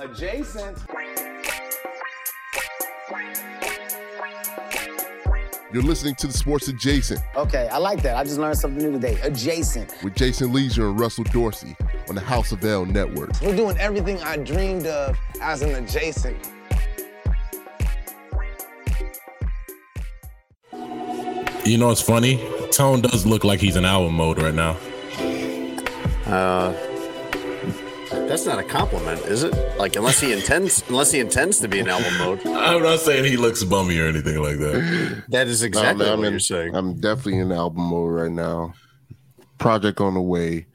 Adjacent. You're listening to the Sports Adjacent Okay, I like that. I just learned something new today. Adjacent. with Jason Lieser and Russell Dorsey on the House of L Network. We're doing everything I dreamed of as an adjacent. You know what's funny? Tone does look like he's in album mode right now. Uh, That's not a compliment, is it? Like unless he intends unless he intends to be in album mode. I'm not saying he looks bummy or anything like that. That is exactly No, man, what I'm you're in- saying. I'm definitely in album mode right now. Project on the way.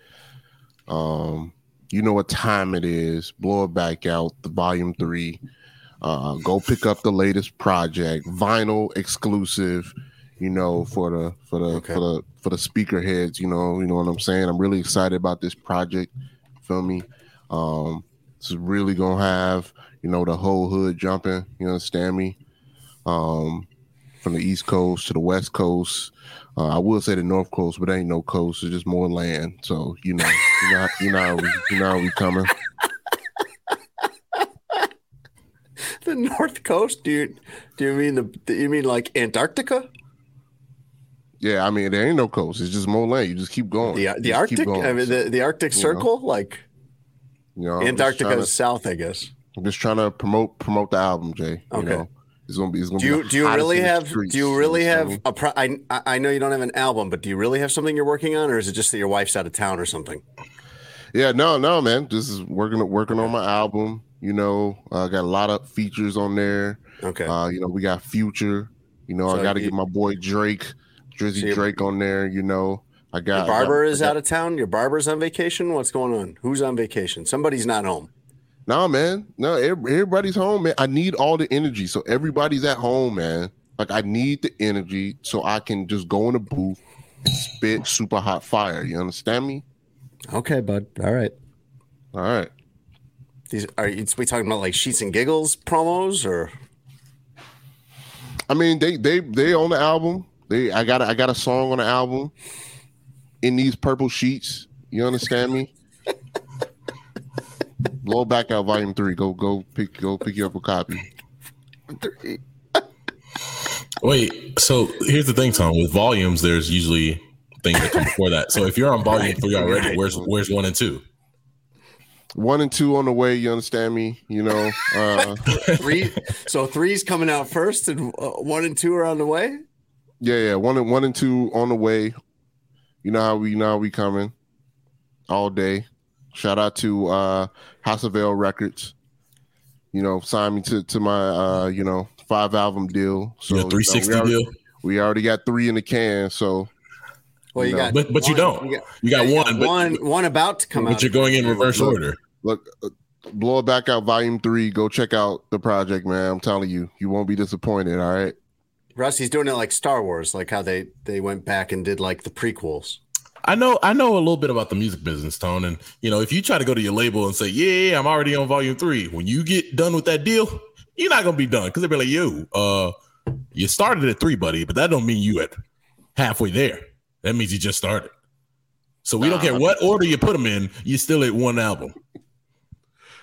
Um, you know what time it is. Blow it back out. The volume three. Uh, go pick up the latest project, vinyl exclusive. You know, for the for the Okay. for the for the speaker heads. You know, you know what I'm saying. I'm really excited about this project. Feel me? Um, this is really gonna have you know the whole hood jumping. You understand me? Um, from the East Coast to the West Coast. Uh, I will say the North Coast, but ain't no coast. It's just more land. So you know, you know, you know, we, you know we coming. the North Coast? Do you do you mean the do you mean like Antarctica? Yeah, I mean there ain't no coast. It's just more land. You just keep going. The the Arctic? going. I mean the, the Arctic you know. Circle? Like You know, I'm Antarctica trying is to- south, I guess. I'm just trying to promote promote the album, Jay. You Okay. know, it's gonna be. It's gonna Do you be. do you really have streets, do you really have a pro- I, I know you don't have an album, but do you really have something you're working on, or is it just that your wife's out of town or something? Yeah, no, no, man. This is working working on my album. You know, I got a lot of features on there. Okay. Uh, you know, we got Future. You know, So I got to get my boy Drake, Drizzy So Drake on there. You know, I got Your barber I got- is got- out of town. Your barber's on vacation. What's going on? Who's on vacation? Somebody's not home. No, man. No, everybody's home, man. I need all the energy. So everybody's at home, man. Like I need the energy so I can just go in a booth and spit super hot fire. You understand me? Okay, bud. All right. All right. These are you, we talking about like sheets and giggles promos or I mean, they they they on the album. They I got a, I got a song on the album in these purple sheets. You understand me? Blow back out volume three. Go go pick go pick you up a copy. Wait, so here's the thing, Tom. With volumes, there's usually things that come before that. So if you're on volume three already, where's where's one and two? One and two on the way. You understand me? You know. Uh, three? so three's coming out first, and uh, one and two are on the way. Yeah, yeah. One and one and two on the way. You know how we you know how we coming all day. Shout out to uh House of L Records. You know, signed me to to my uh, you know, five album deal. So Your 360 we already, deal? We already got three in the can, so Well, you No. got, But but you don't. You You got, got, one, but, one, one about to come out. but you're going in reverse Look. order. look uh, blow it back out volume three. Go check out the project, man. I'm telling you, you won't be disappointed, all right? Russ, he's doing it like Star Wars, like how they they went back and did like the prequels. I know I know a little bit about the music business, Tone. And you know, if you try to go to your label and say, Yeah, I'm already on volume three, when you get done with that deal, you're not gonna be done because they'll be like, yo, uh, you started at three, buddy, but that don't mean you at halfway there. That means you just started. So we don't care what order you put them in, you still at one album.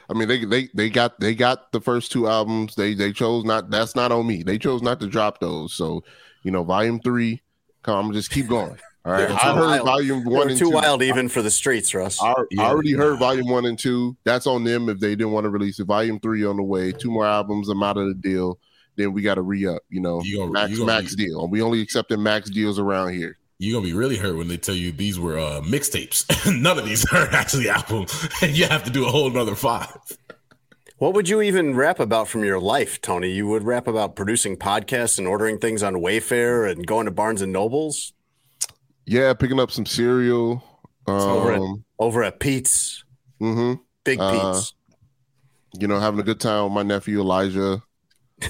I mean, they they they got they got the first two albums. They they chose not. That's not on me. They chose not to drop those. So, you know, volume three. Come, on, just keep going. All right. I heard wild. volume They one and too two. wild even for the streets, Russ. I, I Yeah. already heard volume one and two. That's on them if they didn't want to release it. Volume three on the way. Two more albums. I'm out of the deal. Then we got to re up. You know, You gonna- max you gonna max be- deal. We only accepting max deals around here. You're gonna be really hurt when they tell you these were uh, mixtapes. None of these are actually albums, and you have to do a whole nother five. What would you even rap about from your life, Tony? You would rap about producing podcasts and ordering things on Wayfair and going to Barnes and Nobles Yeah, picking up some cereal. over at Um, over at Pete's. Mm-hmm. Big Uh, Pete's. You know, having a good time with my nephew Elijah.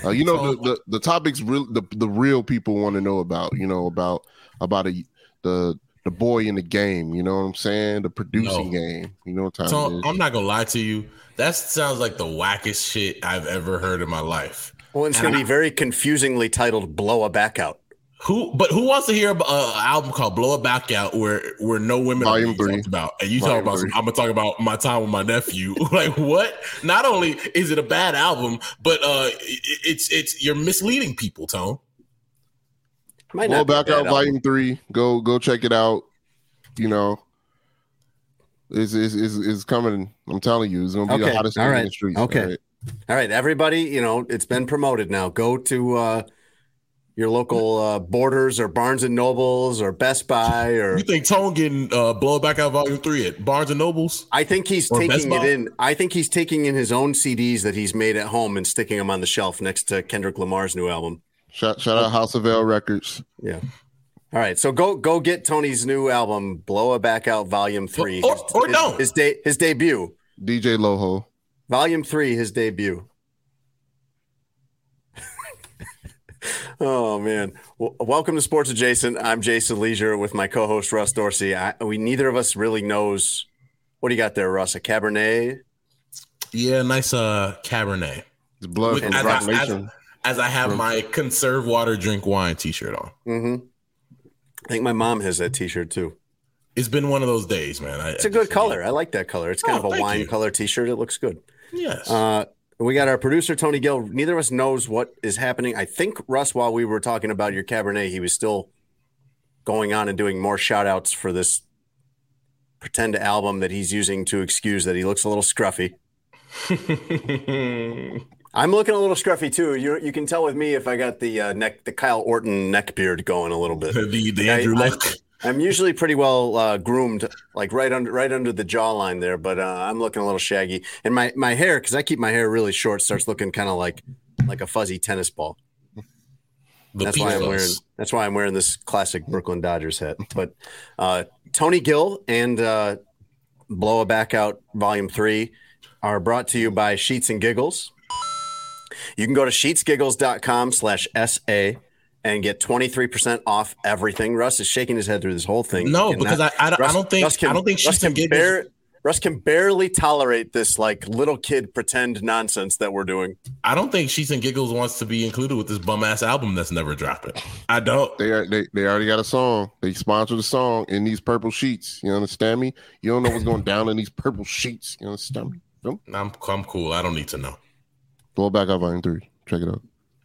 Uh, you know, the, the the topics real the, the real people want to know about. You know about about a the the boy in the game. You know what I'm saying? The producing No. game. You know what time So it is. I'm not gonna lie to you. That sounds like the wackest shit I've ever heard in my life. Well, it's going to be very confusingly titled "Blow a Back Out." Who, but who wants to hear uh, an album called "Blow It Back Out" where where no women are Volume being three. talked about, and you Volume talk about some, I'm gonna talk about my time with my nephew. like what? Not only is it a bad album, but uh, it, it's it's you're misleading people, Tone. Might Blow not a back out album. volume three. Go go check it out. You know, it's it's, it's, it's coming. I'm telling you, it's gonna be Okay, the hottest all thing in the streets. okay. all right? All right, everybody, you know, it's been promoted now. Go to uh, your local uh, Borders or Barnes and Nobles or Best Buy or You think Tone getting uh, "Blow Back Out" Volume Three at Barnes and Nobles? I think he's taking it in. I think he's taking in his own CDs that he's made at home and sticking them on the shelf next to Kendrick Lamar's new album. Shout shout out House of L Records. Yeah. All right, so go go get Tony's new album, "Blow a Back Out" Volume Three, Or- his, or his, don't. his de- his debut, DJ Loho. Volume Three, his debut. Oh man! W- welcome to Sports Adjacent. I'm Jason Lieser with my co-host Russ Dorsey. I, we neither of us really knows what do you got there, Russ? A Cabernet? Yeah, nice uh Cabernet. It's blood With- as, Rock I, Nation. as, as I have my conserve water, drink wine T-shirt on. Mm-hmm. I think my mom has that T-shirt too. It's been one of those days, man. I, It's a good color. I like that color. It's kind Oh, of a wine you. color T-shirt. It looks good. Yes. Uh, we got our producer Tony Gill. Neither of us knows what is happening. I think Russ, while we were talking about your Cabernet, he was still going on and doing more shout outs for this pretend album that he's using to excuse that he looks a little scruffy. I'm looking a little scruffy too. You you can tell with me if I got the uh, neck, the Kyle Orton neck beard going a little bit. the the Andrew I- Luck. I'm usually pretty well uh, groomed, like right under right under the jawline there, but uh, I'm looking a little shaggy. And my my hair, because I keep my hair really short, starts looking kind of like like a fuzzy tennis ball. That's why I'm wearing that's why I'm wearing this classic Brooklyn Dodgers hat. But uh, Tony Gill and uh, Blow a Back Out Volume Three are brought to you by Sheets and Giggles. You can go to sheetsgiggles.com slash SA and get 23% off everything. Russ is shaking his head through this whole thing. No, He cannot- because I, I, don't- I don't think I don't think Russ she's can, can get bear, Russ can barely tolerate this like little kid pretend nonsense that we're doing. I don't think Sheets and Giggles wants to be included with this bum ass album that's never dropping. I don't. They, are, they they already got a song. They sponsored a song in these purple sheets. You understand me? You don't know what's going down in these purple sheets. You understand me? No? I'm I'm cool. I don't need to know. Blow back out volume three. Check it out.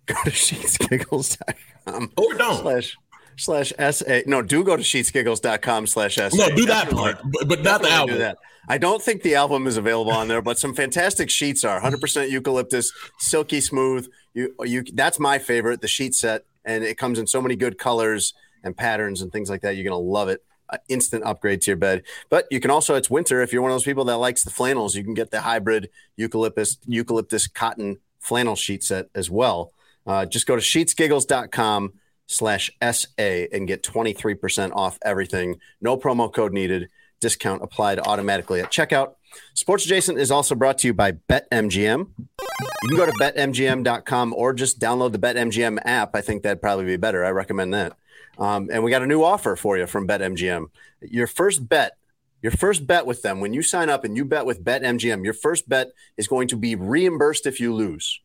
Go to sheetsgiggles.com Or don't. slash slash SA. No, do go to sheetsgiggles.com slash SA. No, do that Definitely- part, but, but not the album. do that. I don't think the album is available on there, but some fantastic sheets are 100% eucalyptus, silky smooth. You, you, that's my favorite, the sheet set, and it comes in so many good colors and patterns and things like that. You're gonna love it. Uh, instant upgrade to your bed. But you can also, it's winter. If you're one of those people that likes the flannels, you can get the hybrid eucalyptus eucalyptus cotton flannel sheet set as well. Uh, just go to sheetsgiggles.com slash SA and get 23% off everything. No promo code needed. Discount applied automatically at checkout. Sports Adjacent is also brought to you by BetMGM. You can go to betmgm.com or just download the BetMGM app. I think that'd probably be better. I recommend that. Um, and we got a new offer for you from BetMGM. Your first bet, your first bet with them, when you sign up and you bet with BetMGM, your first bet is going to be reimbursed if you lose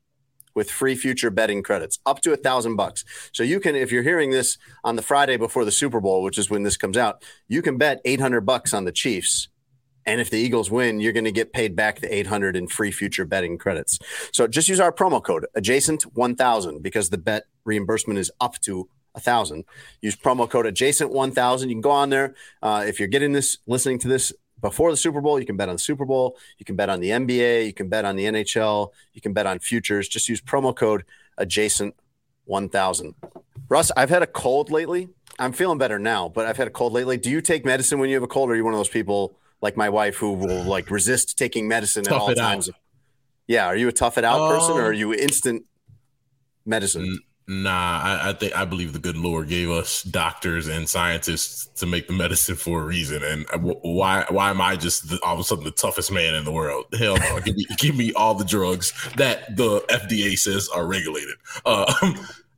with free future betting credits up to a thousand bucks. So you can, if you're hearing this on the Friday before the Super Bowl, which is when this comes out, you can bet 800 bucks on the Chiefs. And if the Eagles win, you're going to get paid back the 800 in free future betting credits. So just use our promo code adjacent 1000 because the bet reimbursement is up to a thousand. Use promo code adjacent 1000. You can go on there. Uh, if you're getting this, listening to this before the Super Bowl, you can bet on the Super Bowl. You can bet on the NBA. You can bet on the NHL. You can bet on futures. Just use promo code adjacent 1000. Russ, I've had a cold lately. I'm feeling better now, but I've had a cold lately. Do you take medicine when you have a cold, or are you one of those people like my wife who will like resist taking medicine at all it out. times? Yeah, are you a tough it out person, or Um, are you instant medicine? Nah, I, I think I believe the good Lord gave us doctors and scientists to make the medicine for a reason. And why why am I just the, all of a sudden the toughest man in the world? Hell no! give me give me all the drugs that the FDA says are regulated. Uh,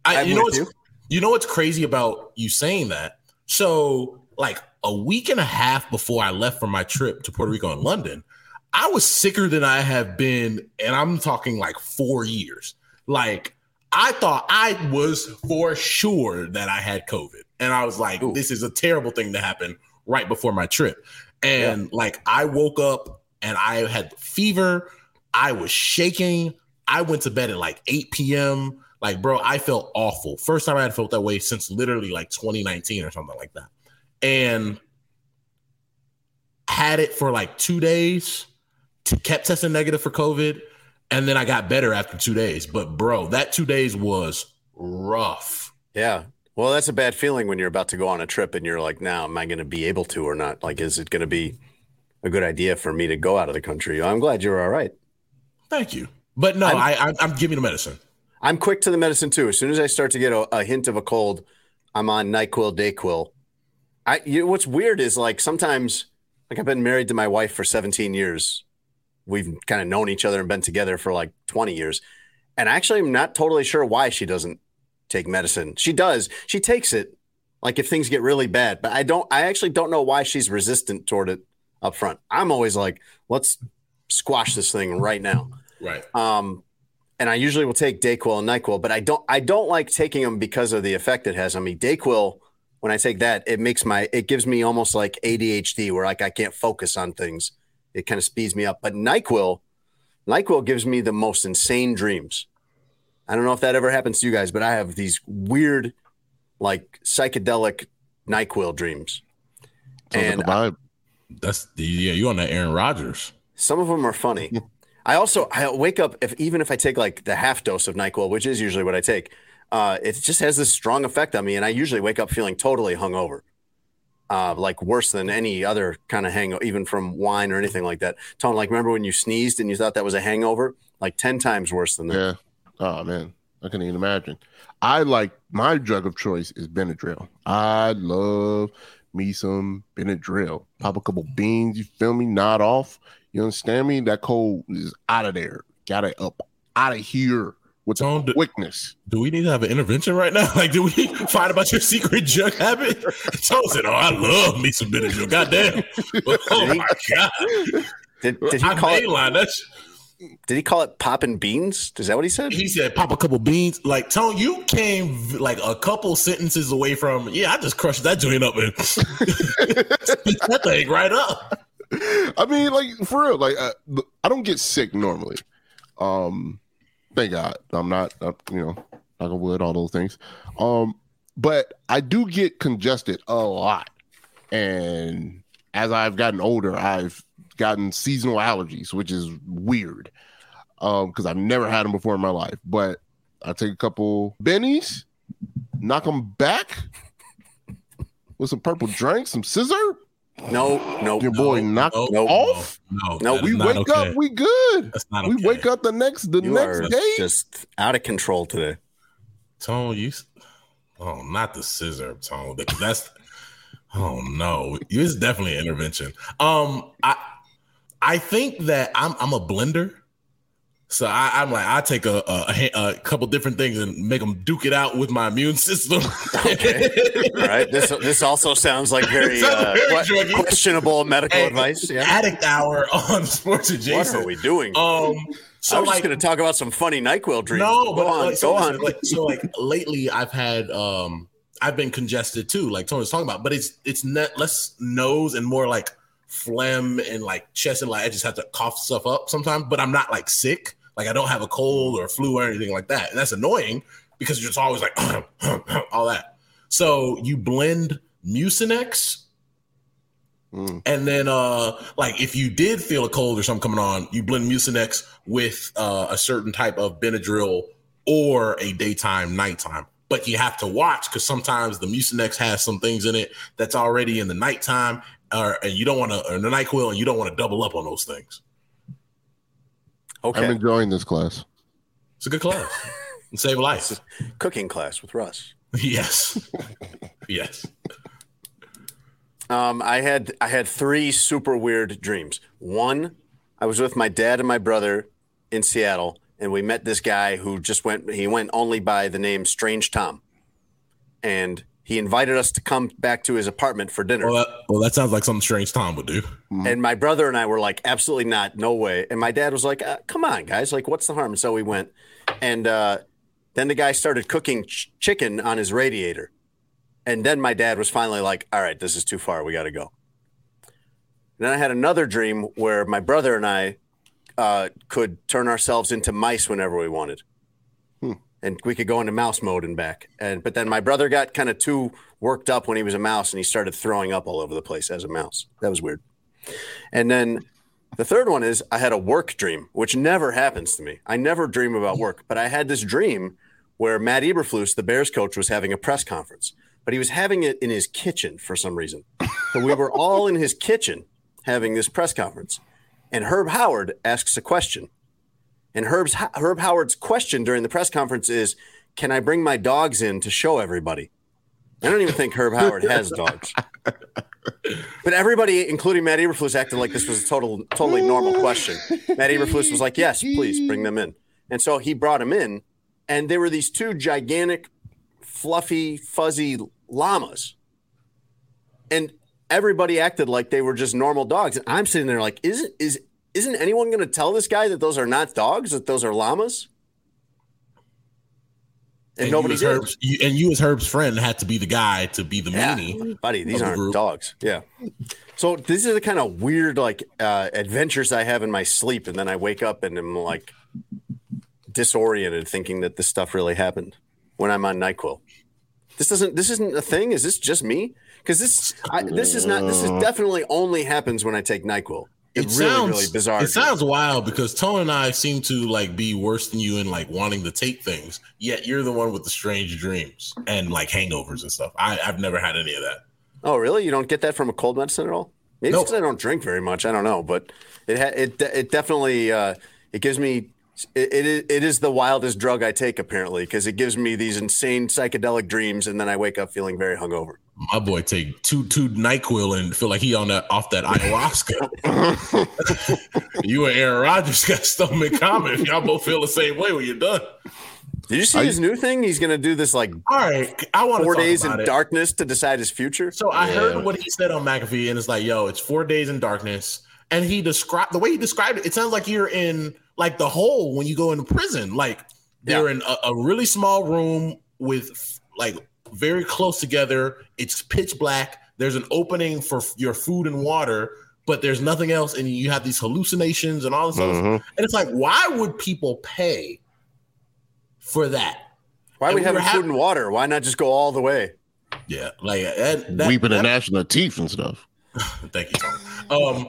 I, you know what's you. you know what's crazy about you saying that? So like a week and a half before I left for my trip to Puerto Rico and London, I was sicker than I have been, and I'm talking like four years. Like I thought I was for sure that I had COVID. And I was like, Ooh. this is a terrible thing to happen right before my trip. And like I woke up and I had fever. I was shaking. I went to bed at like 8 p.m. Like, bro, I felt awful. First time I had felt that way since literally like 2019 or something like that. And had it for like two days, kept testing negative for COVID, and then I got better after two days. But bro, that two days was rough. Yeah. Well, that's a bad feeling when you're about to go on a trip and you're like, now, am I going to be able to or not? Like, is it going to be a good idea for me to go out of the country? I'm glad you're all right. Thank you. But no, I, I I'm giving the medicine. I'm quick to the medicine too. As soon as I start to get a, a hint of a cold, I'm on Nyquil, Dayquil. I you what's weird is like sometimes like I've been married to my wife for 17 years. We've kind of known each other and been together for like 20 years. And actually I'm not totally sure why she doesn't take medicine. She does. She takes it like if things get really bad, but I don't I actually don't know why she's resistant toward it up front. I'm always like, let's squash this thing right now. Right. Um, and I usually will take Dayquil and Nyquil, but I don't I don't like taking them because of the effect it has on me. Dayquil, when I take that, it makes my it gives me almost like ADHD where like I can't focus on things. It kind of speeds me up. But Nyquil, Nyquil gives me the most insane dreams. I don't know if that ever happens to you guys, but I have these weird, like psychedelic Nyquil dreams. Sounds And like a vibe. That's the yeah, you on that Aaron Rodgers. Some of them are funny. I also I wake up if even if I take like the half dose of Nyquil, which is usually what I take, uh, it just has this strong effect on me, and I usually wake up feeling totally hungover, uh, like worse than any other kind of hangover, even from wine or anything like that. Tone, like remember when you sneezed and you thought that was a hangover? Like ten times worse than that. Yeah. Oh man, I can't even imagine. I like my drug of choice is Benadryl. I love me some Benadryl. Pop a couple beans, you feel me? Not off. You understand me? That cold is out of there. Got it up out of here with Don't do- quickness. Do we need to have an intervention right now? Like, do we find about your secret junk habit? Tone said, "Oh, I love me some Benadryl. Goddamn! Oh my god! Did, did he I call it? mainline that. Did he call it popping beans? Is that what he said? He said, "Pop a couple beans." Like Tone, you came like a couple sentences away from. Yeah, I just crushed that joint up and that thing right up. I mean, like for real, like uh, look, I don't get sick normally. Um, thank God, I'm not. Uh, you know, like a wood, all those things. Um, but I do get congested a lot, and as I've gotten older, I've gotten seasonal allergies, which is weird. Um, because I've never had them before in my life. But I take a couple bennies, knock them back with some purple drink, some scissor. No, no. Your boy No, knocked no, off. No, No, that We wake okay. up, we good. That's not We wake up the next the You next are day. just out of control today. Tone, you. Oh, not the scissor tone. That's. Oh no, it's definitely an intervention. Um, I, I think that I'm I'm a blender. So I, I'm like I take a, a a couple different things and make them duke it out with my immune system. Okay. All right. This this also sounds like very, uh, very que- questionable medical advice. Yeah. Addict hour on Sports What are we doing? Um, I so was like just going to talk about some funny Nyquil dreams. No, go but on, like, so go on. Like, so like lately, I've had um, I've been congested too, like Tony's talking about, but it's it's not less nose and more like phlegm and like chest and like I just have to cough stuff up sometimes, but I'm not like sick. Like I don't have a cold or a flu or anything like that, and that's annoying because you're just always like all that. So you blend Mucinex Mm. and then, uh, like if you did feel a cold or something coming on, you blend Mucinex with uh, a certain type of Benadryl or a daytime, nighttime. But you have to watch because sometimes the Mucinex has some things in it that's already in the nighttime, or and you don't want to, or the Nyquil, and you don't want to double up on those things. Okay. I'm enjoying this class. It's a good class. and save a life. Cooking class with Russ. yes, yes. Um, I had I had three super weird dreams. One, I was with my dad and my brother in Seattle, and we met this guy who just went. He went only by the name Strange Tom, and he invited us to come back to his apartment for dinner. Well, that, well, that sounds like something strange Tom would do. And my brother and I were like, absolutely not, no way. And my dad was like, uh, come on, guys, like, what's the harm? And so we went, and uh, then the guy started cooking ch- chicken on his radiator, and then my dad was finally like, all right, this is too far, we got to go. And then I had another dream where my brother and I uh, could turn ourselves into mice whenever we wanted. And we could go into mouse mode and back. And but then my brother got kind of too worked up when he was a mouse and he started throwing up all over the place as a mouse. That was weird. And then the third one is I had a work dream, which never happens to me. I never dream about work, but I had this dream where Matt Eberflus, the Bears coach, was having a press conference, but he was having it in his kitchen for some reason. So we were all in his kitchen having this press conference, and Herb Howard asks a question. And Herb's Herb Howard's question during the press conference is, "Can I bring my dogs in to show everybody?" I don't even think Herb Howard has dogs. But everybody, including Matt Eberflus, acted like this was a total, totally normal question. Matt Eberflus was like, "Yes, please bring them in." And so he brought them in, and there were these two gigantic, fluffy, fuzzy llamas, and everybody acted like they were just normal dogs. And I'm sitting there like, "Is is isn't anyone going to tell this guy that those are not dogs? That those are llamas?" And, nobody you did. Herb's, you, and you as Herb's friend had to be the guy to be the Yeah, meanie. buddy, these aren't group. dogs. Yeah. So these are the kind of weird like uh, adventures I have in my sleep, and then I wake up and I'm like disoriented, thinking that this stuff really happened when I'm on Nyquil. This doesn't. This isn't a thing. Is this just me? Because this, I, this is not. This is definitely only happens when I take Nyquil. It really, sounds really bizarre. It sounds wild because Tone and I seem to like be worse than you in like wanting to take things. Yet you're the one with the strange dreams and like hangovers and stuff. I, I've never had any of that. Oh, really? You don't get that from a cold medicine at all? Maybe Nope. because I don't drink very much. I don't know, but it ha- it de- it definitely uh, it gives me it, it is- it is the wildest drug I take apparently because it gives me these insane psychedelic dreams and then I wake up feeling very hungover. My boy take two two Nyquil and feel like he on that off that ayahuasca. you and Aaron Rodgers got stomach common. Y'all both feel the same way when you're done. Did you see I- his new thing? He's going to do this like All right, I want four talk days in it. darkness to decide his future. So I heard what he said on McAfee, and it's like, yo, it's four days in darkness. And he described the way he described it, it sounds like you're in like the hole when you go into prison. Like they're in a, a really small room with like very close together. It's pitch black. There's an opening for your food and water, but there's nothing else. And you have these hallucinations and all this other Mhm. stuff. And it's like, why would people pay for that? Why are and we we having food hav- and water? Why not just go all the way? Yeah, like that, that, Weeping that- and gnashing of teeth and stuff. Thank you, Tony. Um,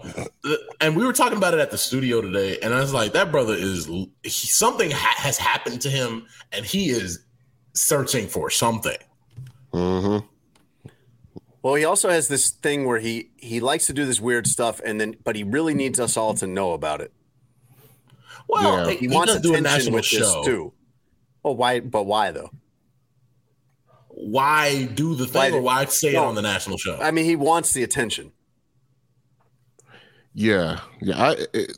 and we were talking about it at the studio today, and I was like, that brother is he, something ha- has happened to him, and he is searching for something. Hmm Well, he also has this thing where he he likes to do this weird stuff, and then but he really needs us all to know about it. Well, Yeah. he, He, he wants does do a attention national with show. this too. Well, why? But why though? Why do the thing, Why or why say No. it on the national show? I mean, he wants the attention. Yeah, yeah. I it,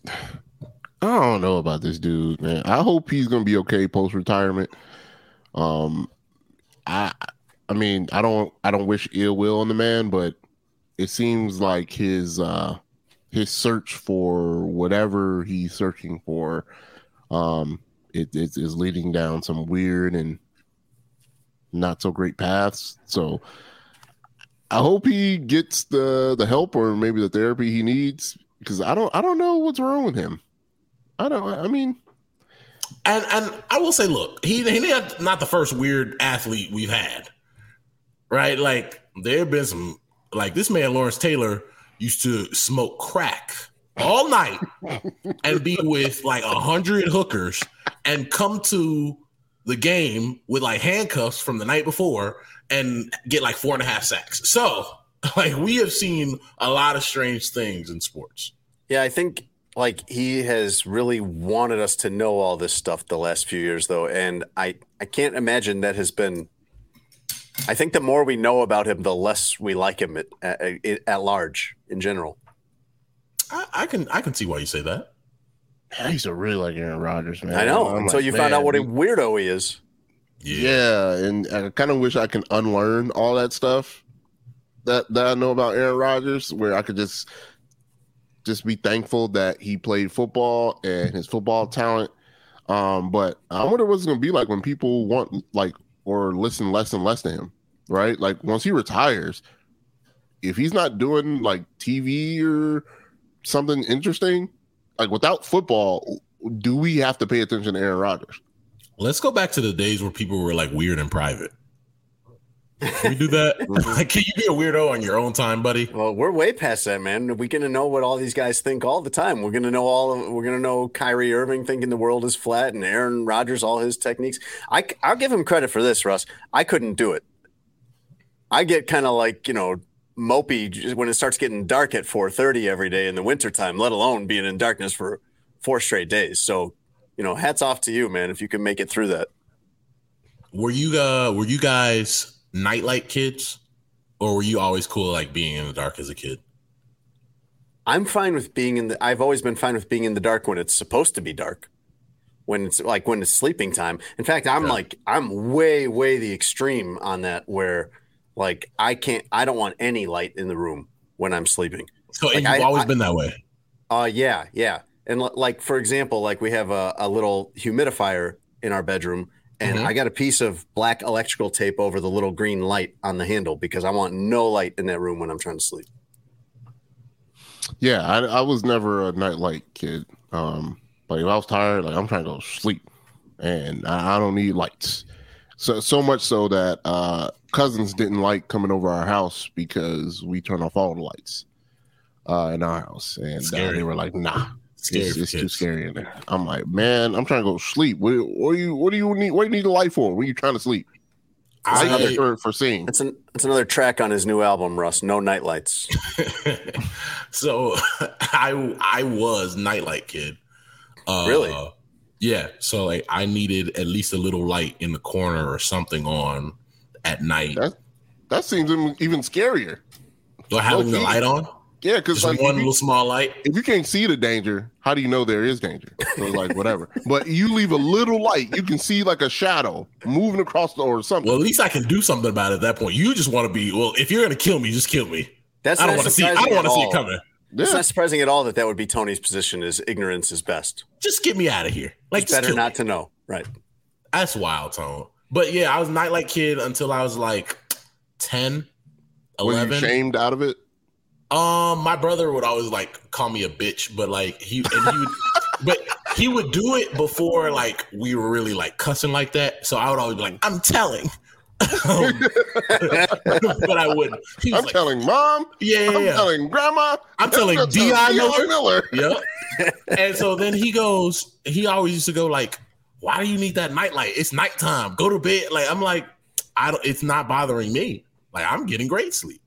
I don't know about this dude, man. I hope he's gonna be okay post retirement. Um, I I mean, I don't I don't wish ill will on the man, but it seems like his uh his search for whatever he's searching for, um, it, is leading down some weird and not so great paths. So I hope he gets the the help or maybe the therapy he needs because I don't I don't know what's wrong with him. I don't. I mean, And and I will say, look, he he not the first weird athlete we've had, right? Like there have been some, like this man Lawrence Taylor used to smoke crack all night and be with like a hundred hookers and come to the game with like handcuffs from the night before and get like four and a half sacks. So like we have seen a lot of strange things in sports. Yeah, I think like he has really wanted us to know all this stuff the last few years though and i i can't imagine that has been i think the more we know about him the less we like him at, at, at large in general I, I can I can see why you say that. I used to really like Aaron Rodgers, man. i know I'm until like, you found out what a weirdo he is Yeah, and I kind of wish I can unlearn all that stuff that that I know about Aaron Rodgers, where I could just just be thankful that he played football and his football talent. Um, but I wonder what's going to be like when people want like or listen less and less to him, right? Like once he retires, if he's not doing like TV or something interesting, like without football, do we have to pay attention to Aaron Rodgers? Let's go back to the days where people were like weird in private. Can we do that? like, can you be a weirdo on your own time, buddy? well we're way past that man. We're gonna know what all these guys think all the time. We're gonna know all of, we're gonna know Kyrie Irving thinking the world is flat and Aaron Rodgers all his techniques. I I'll give him credit for this Russ. I couldn't do it. I get kind of like you know mopey when it starts getting dark at 4:30 every day in the wintertime let alone being in darkness for four straight days. So you know hats off to you man if you can make it through that. Were you uh were you guys nightlight kids? Or were you always cool like being in the dark as a kid? I'm fine with being in the. I've always been fine with being in the dark when it's supposed to be dark. When it's like when it's sleeping time. In fact, I'm Yeah. like I'm way way the extreme on that where like I can't. I don't want any light in the room when I'm sleeping. So Like, you've I- always I- been that way. Uh yeah, yeah. And li- like for example, like we have a, a little humidifier in our bedroom, and Mhm. I got a piece of black electrical tape over the little green light on the handle because I want no light in that room when I'm trying to sleep. Yeah, I, I was never a nightlight kid. Um, but if I was tired, like I'm trying to go sleep, and I, I don't need lights. So so much so that uh, cousins didn't like coming over our house because we turn off all the lights uh, in our house, and uh, they were like, "Nah, Scary it's, it's too scary in there." I'm like, "Man, I'm trying to go sleep. What, what do you what do you need? What do you need a light for when you're trying to sleep? I- Light is for, for seeing." It's an that's another track on his new album, Russ. No nightlights. so I I was nightlight kid. Uh, Really? Yeah. So like I needed at least a little light in the corner or something on at night. That that seems even- even scarier. Or having the light on, Yeah, because like one if you- little small light. if you can't see the danger, how do you know there is danger? So like whatever. but you leave a little light, you can see like a shadow moving across the or something. Well, at least I can do something about it at that point. You just want to be well. If you're gonna kill me, just kill me. That's I don't want to see. I don't want to see it all. coming. It's yeah. not surprising at all that that would be Tony's position. Is ignorance is best. Just get me out of here. Like It's better not me. to know. Right. That's wild, Tone. But yeah, I was nightlight kid until I was like 10, Were you 11. shamed out of it? Um, my brother would always like call me a bitch, but like he and he would, but he would do it before like we were really like cussing like that. So I would always be like, "I'm telling," Um, but I wouldn't. I'm like, telling mom, "Yeah, yeah, I'm yeah." telling grandma, I'm telling Dion Miller. Miller. Yep. and so then he goes, he always used to go like, why do you need that nightlight? It's nighttime. Go to bed. Like I'm like, I don't it's not bothering me. Like I'm getting great sleep.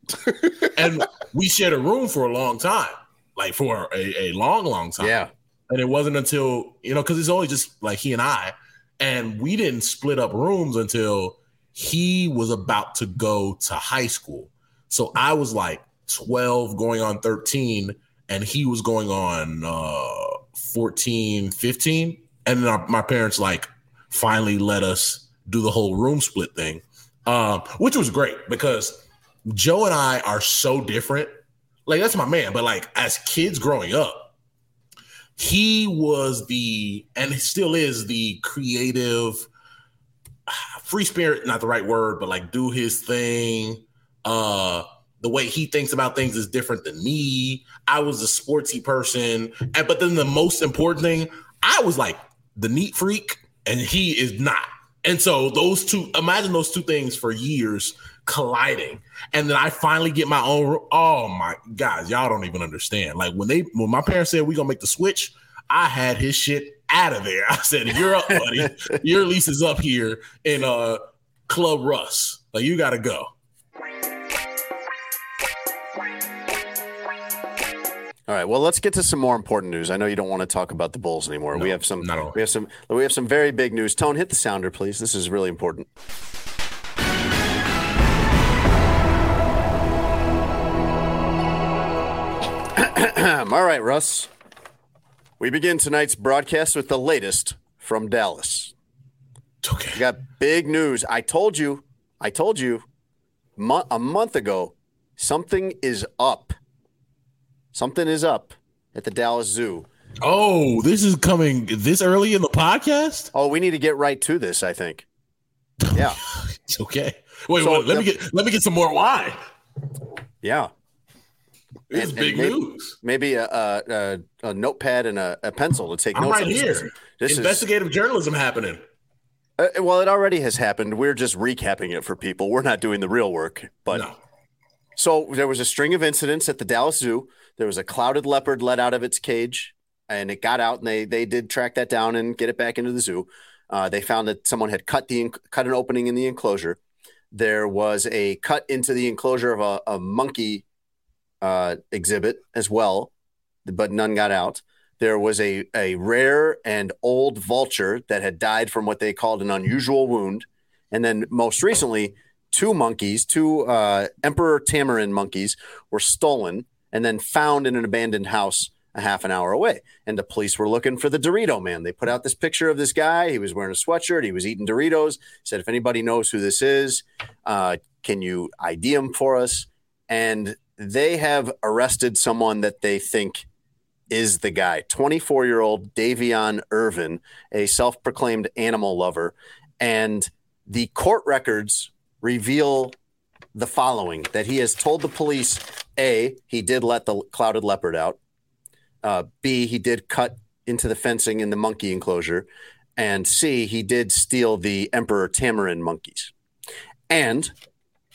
And we shared a room for a long time. Like for a, a long, long time. Yeah. And it wasn't until, you know, because it's always just like he and I. And we didn't split up rooms until he was about to go to high school. So I was like 12 going on 13 and he was going on uh 14 15 and then our, my parents like finally let us do the whole room split thing um which was great because joe and i are so different. Like that's my man but like as kids growing up he was the and he still is the creative free spirit not the right word but like do his thing. Uh the way he thinks about things is different than me. I was a sportsy person. And but then the most important thing i was like the neat freak and he is not. And so those two imagine those two things for years colliding and then i finally get my own oh my guys y'all don't even understand like when they when my parents said we gonna make the switch i had his shit out of there i said you're up buddy your lease is up here in uh club russ like you gotta go All right. Well, let's get to some more important news. I know you don't want to talk about the Bulls anymore. we have some. not at all. We have some. We have some very big news. Tone, hit the sounder, please. This is really important. All right, Russ. We begin tonight's broadcast with the latest from Dallas. It's okay. We got big news. I told you, I told you mo- a month ago, something is up. Something is up at the Dallas Zoo. Oh, this is coming this early in the podcast. Oh, we need to get right to this, I think. Yeah. It's okay. Wait, So wait, let me get let me get some more wine. Yeah. Is big maybe- news. Maybe a, a, a, notepad and a, a pencil to take I'm notes. right this. here. This is Investigative journalism happening. uh, well, it already has happened. We're just recapping it for people. We're not doing the real work. But no. So there was a string of incidents at the Dallas Zoo. There was a clouded leopard let out of its cage, and it got out, and they they did track that down and get it back into the zoo. Uh, they found that someone had cut the cut an opening in the enclosure. There was a cut into the enclosure of a, a monkey uh, exhibit as well, but none got out. There was a a rare and old vulture that had died from what they called an unusual wound, and then most recently, two monkeys, two uh, emperor tamarin monkeys, were stolen and then found in an abandoned house a half an hour away. And the police were looking for the Dorito man. They put out this picture of this guy. He was wearing a sweatshirt. He was eating Doritos. Said, if anybody knows who this is, uh, can you ID him for us? And they have arrested someone that they think is the guy 24 year old Davion Irvin, a self proclaimed animal lover. And the court records reveal the following that he has told the police A, he did let the clouded leopard out, uh, B, he did cut into the fencing in the monkey enclosure, and C, he did steal the emperor tamarin monkeys. And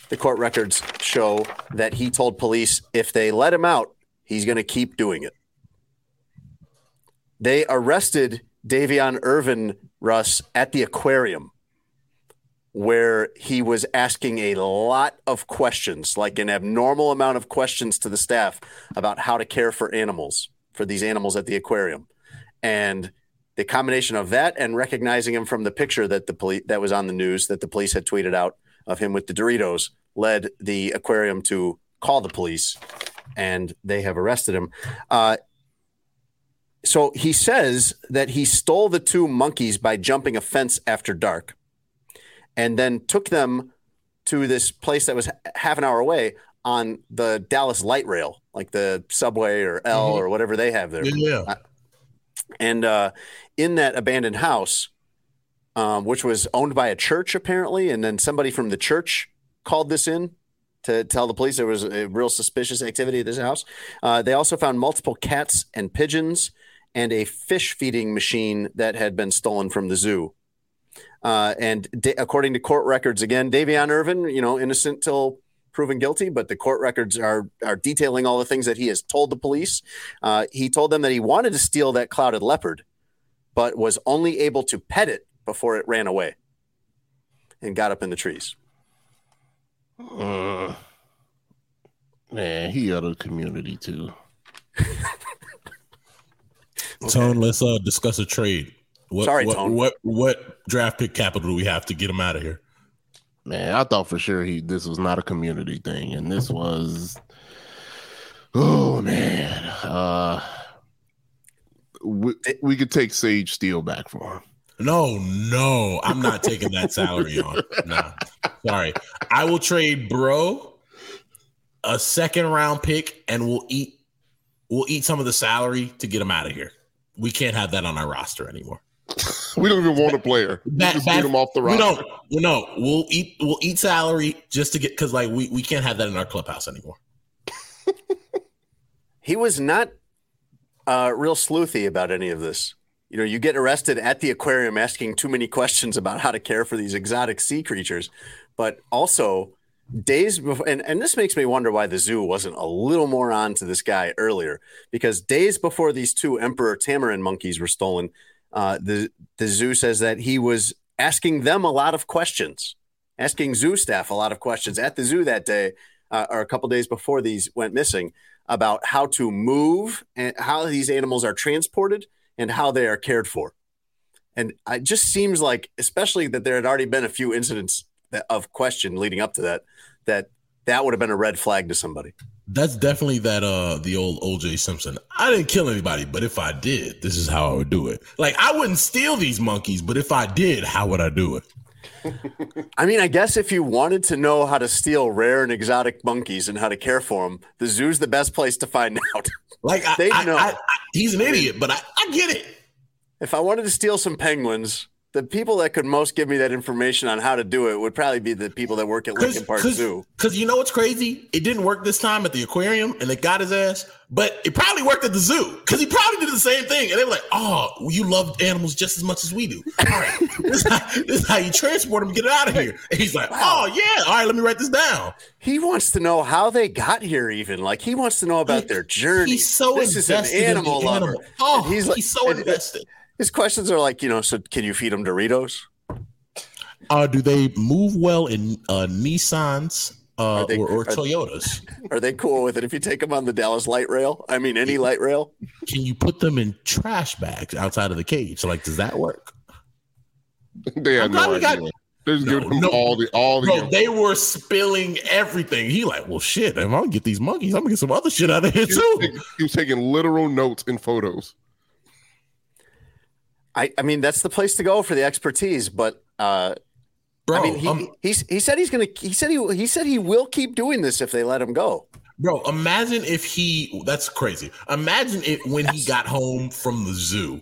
the court records show that he told police if they let him out, he's going to keep doing it. They arrested Davion Irvin Russ at the aquarium where he was asking a lot of questions, like an abnormal amount of questions to the staff about how to care for animals, for these animals at the aquarium. And the combination of that and recognizing him from the picture that the police that was on the news that the police had tweeted out of him with the Doritos led the aquarium to call the police and they have arrested him. Uh, so he says that he stole the two monkeys by jumping a fence after dark and then took them to this place that was half an hour away on the Dallas light rail, like the subway or L or whatever they have there. Yeah. And uh, in that abandoned house, um, which was owned by a church apparently, and then somebody from the church called this in to tell the police there was a real suspicious activity at this house. Uh, they also found multiple cats and pigeons and a fish feeding machine that had been stolen from the zoo. Uh, and da- according to court records, again, Davion Irvin, you know, innocent till proven guilty, but the court records are are detailing all the things that he has told the police. Uh, he told them that he wanted to steal that clouded leopard, but was only able to pet it before it ran away and got up in the trees. Uh, man, he out of community too. Tone, let's uh discuss a trade. What, Sorry, what, Tone. What what draft pick capital do we have to get him out of here? Man, I thought for sure he this was not a community thing, and this was. Oh man, uh, we, we could take Sage Steele back for him. No, no, I'm not taking that salary on. No, sorry. I will trade bro a second round pick, and we'll eat we'll eat some of the salary to get him out of here. We can't have that on our roster anymore. We don't even want a player. We Bad- just bad- get him off the We roster. don't. well, No, we'll eat. We'll eat salary just to get because like we we can't have that in our clubhouse anymore. He was not uh, real sleuthy about any of this. You know, you get arrested at the aquarium asking too many questions about how to care for these exotic sea creatures, but also days before, and, and this makes me wonder why the zoo wasn't a little more on to this guy earlier, because days before these two emperor tamarin monkeys were stolen, uh, the the zoo says that he was asking them a lot of questions, asking zoo staff a lot of questions at the zoo that day, uh, or a couple days before these went missing. about how to move and how these animals are transported and how they are cared for. And it just seems like, especially that there had already been a few incidents that, of question leading up to that, that that would have been a red flag to somebody. That's definitely that uh the old OJ Simpson. I didn't kill anybody, but if I did, this is how I would do it. Like I wouldn't steal these monkeys, but if I did, how would I do it? I mean, I guess if you wanted to know how to steal rare and exotic monkeys and how to care for them, the zoo's the best place to find out. Like I, They know. I- I- he's an idiot, but I, I get it. if I wanted to steal some penguins, the people that could most give me that information on how to do it would probably be the people that work at Lincoln Park Zoo. Because you know what's crazy? It didn't work this time at the aquarium, and they got his ass. But it probably worked at the zoo because he probably did the same thing. And they were like, "Oh, you love animals just as much as we do. All right, this, is how, this is how you transport them. Get it out of here." And he's like, "Oh yeah, all right, let me write this down." He wants to know how they got here, even like he wants to know about their journey. He's so this is an invested in the animal lover. animal. Oh, And he's, so and- invested. His questions are like, you know, so can you feed them Doritos? Uh, do they move well in uh, Nissans uh, they- or, or are- Toyotas? Are they cool with it if you take them on the Dallas light rail? I mean, any light rail? Can you put them in trash bags outside of the cage? Like, does that work? they had I'm no we got- idea. They're just No, giving them no. all the all the Bro, they were spilling everything. He like, well, shit. If I'm gonna get these monkeys, I'm gonna get some other shit out of here he, was too. taking, he was taking literal notes and photos. I, I mean, that's the place to go for the expertise. But uh, Bro, I mean, he, um, he's, he said he's gonna. He said he he said he will keep doing this if they let him go. bro, imagine if he. That's crazy. Imagine it when he got home from the zoo.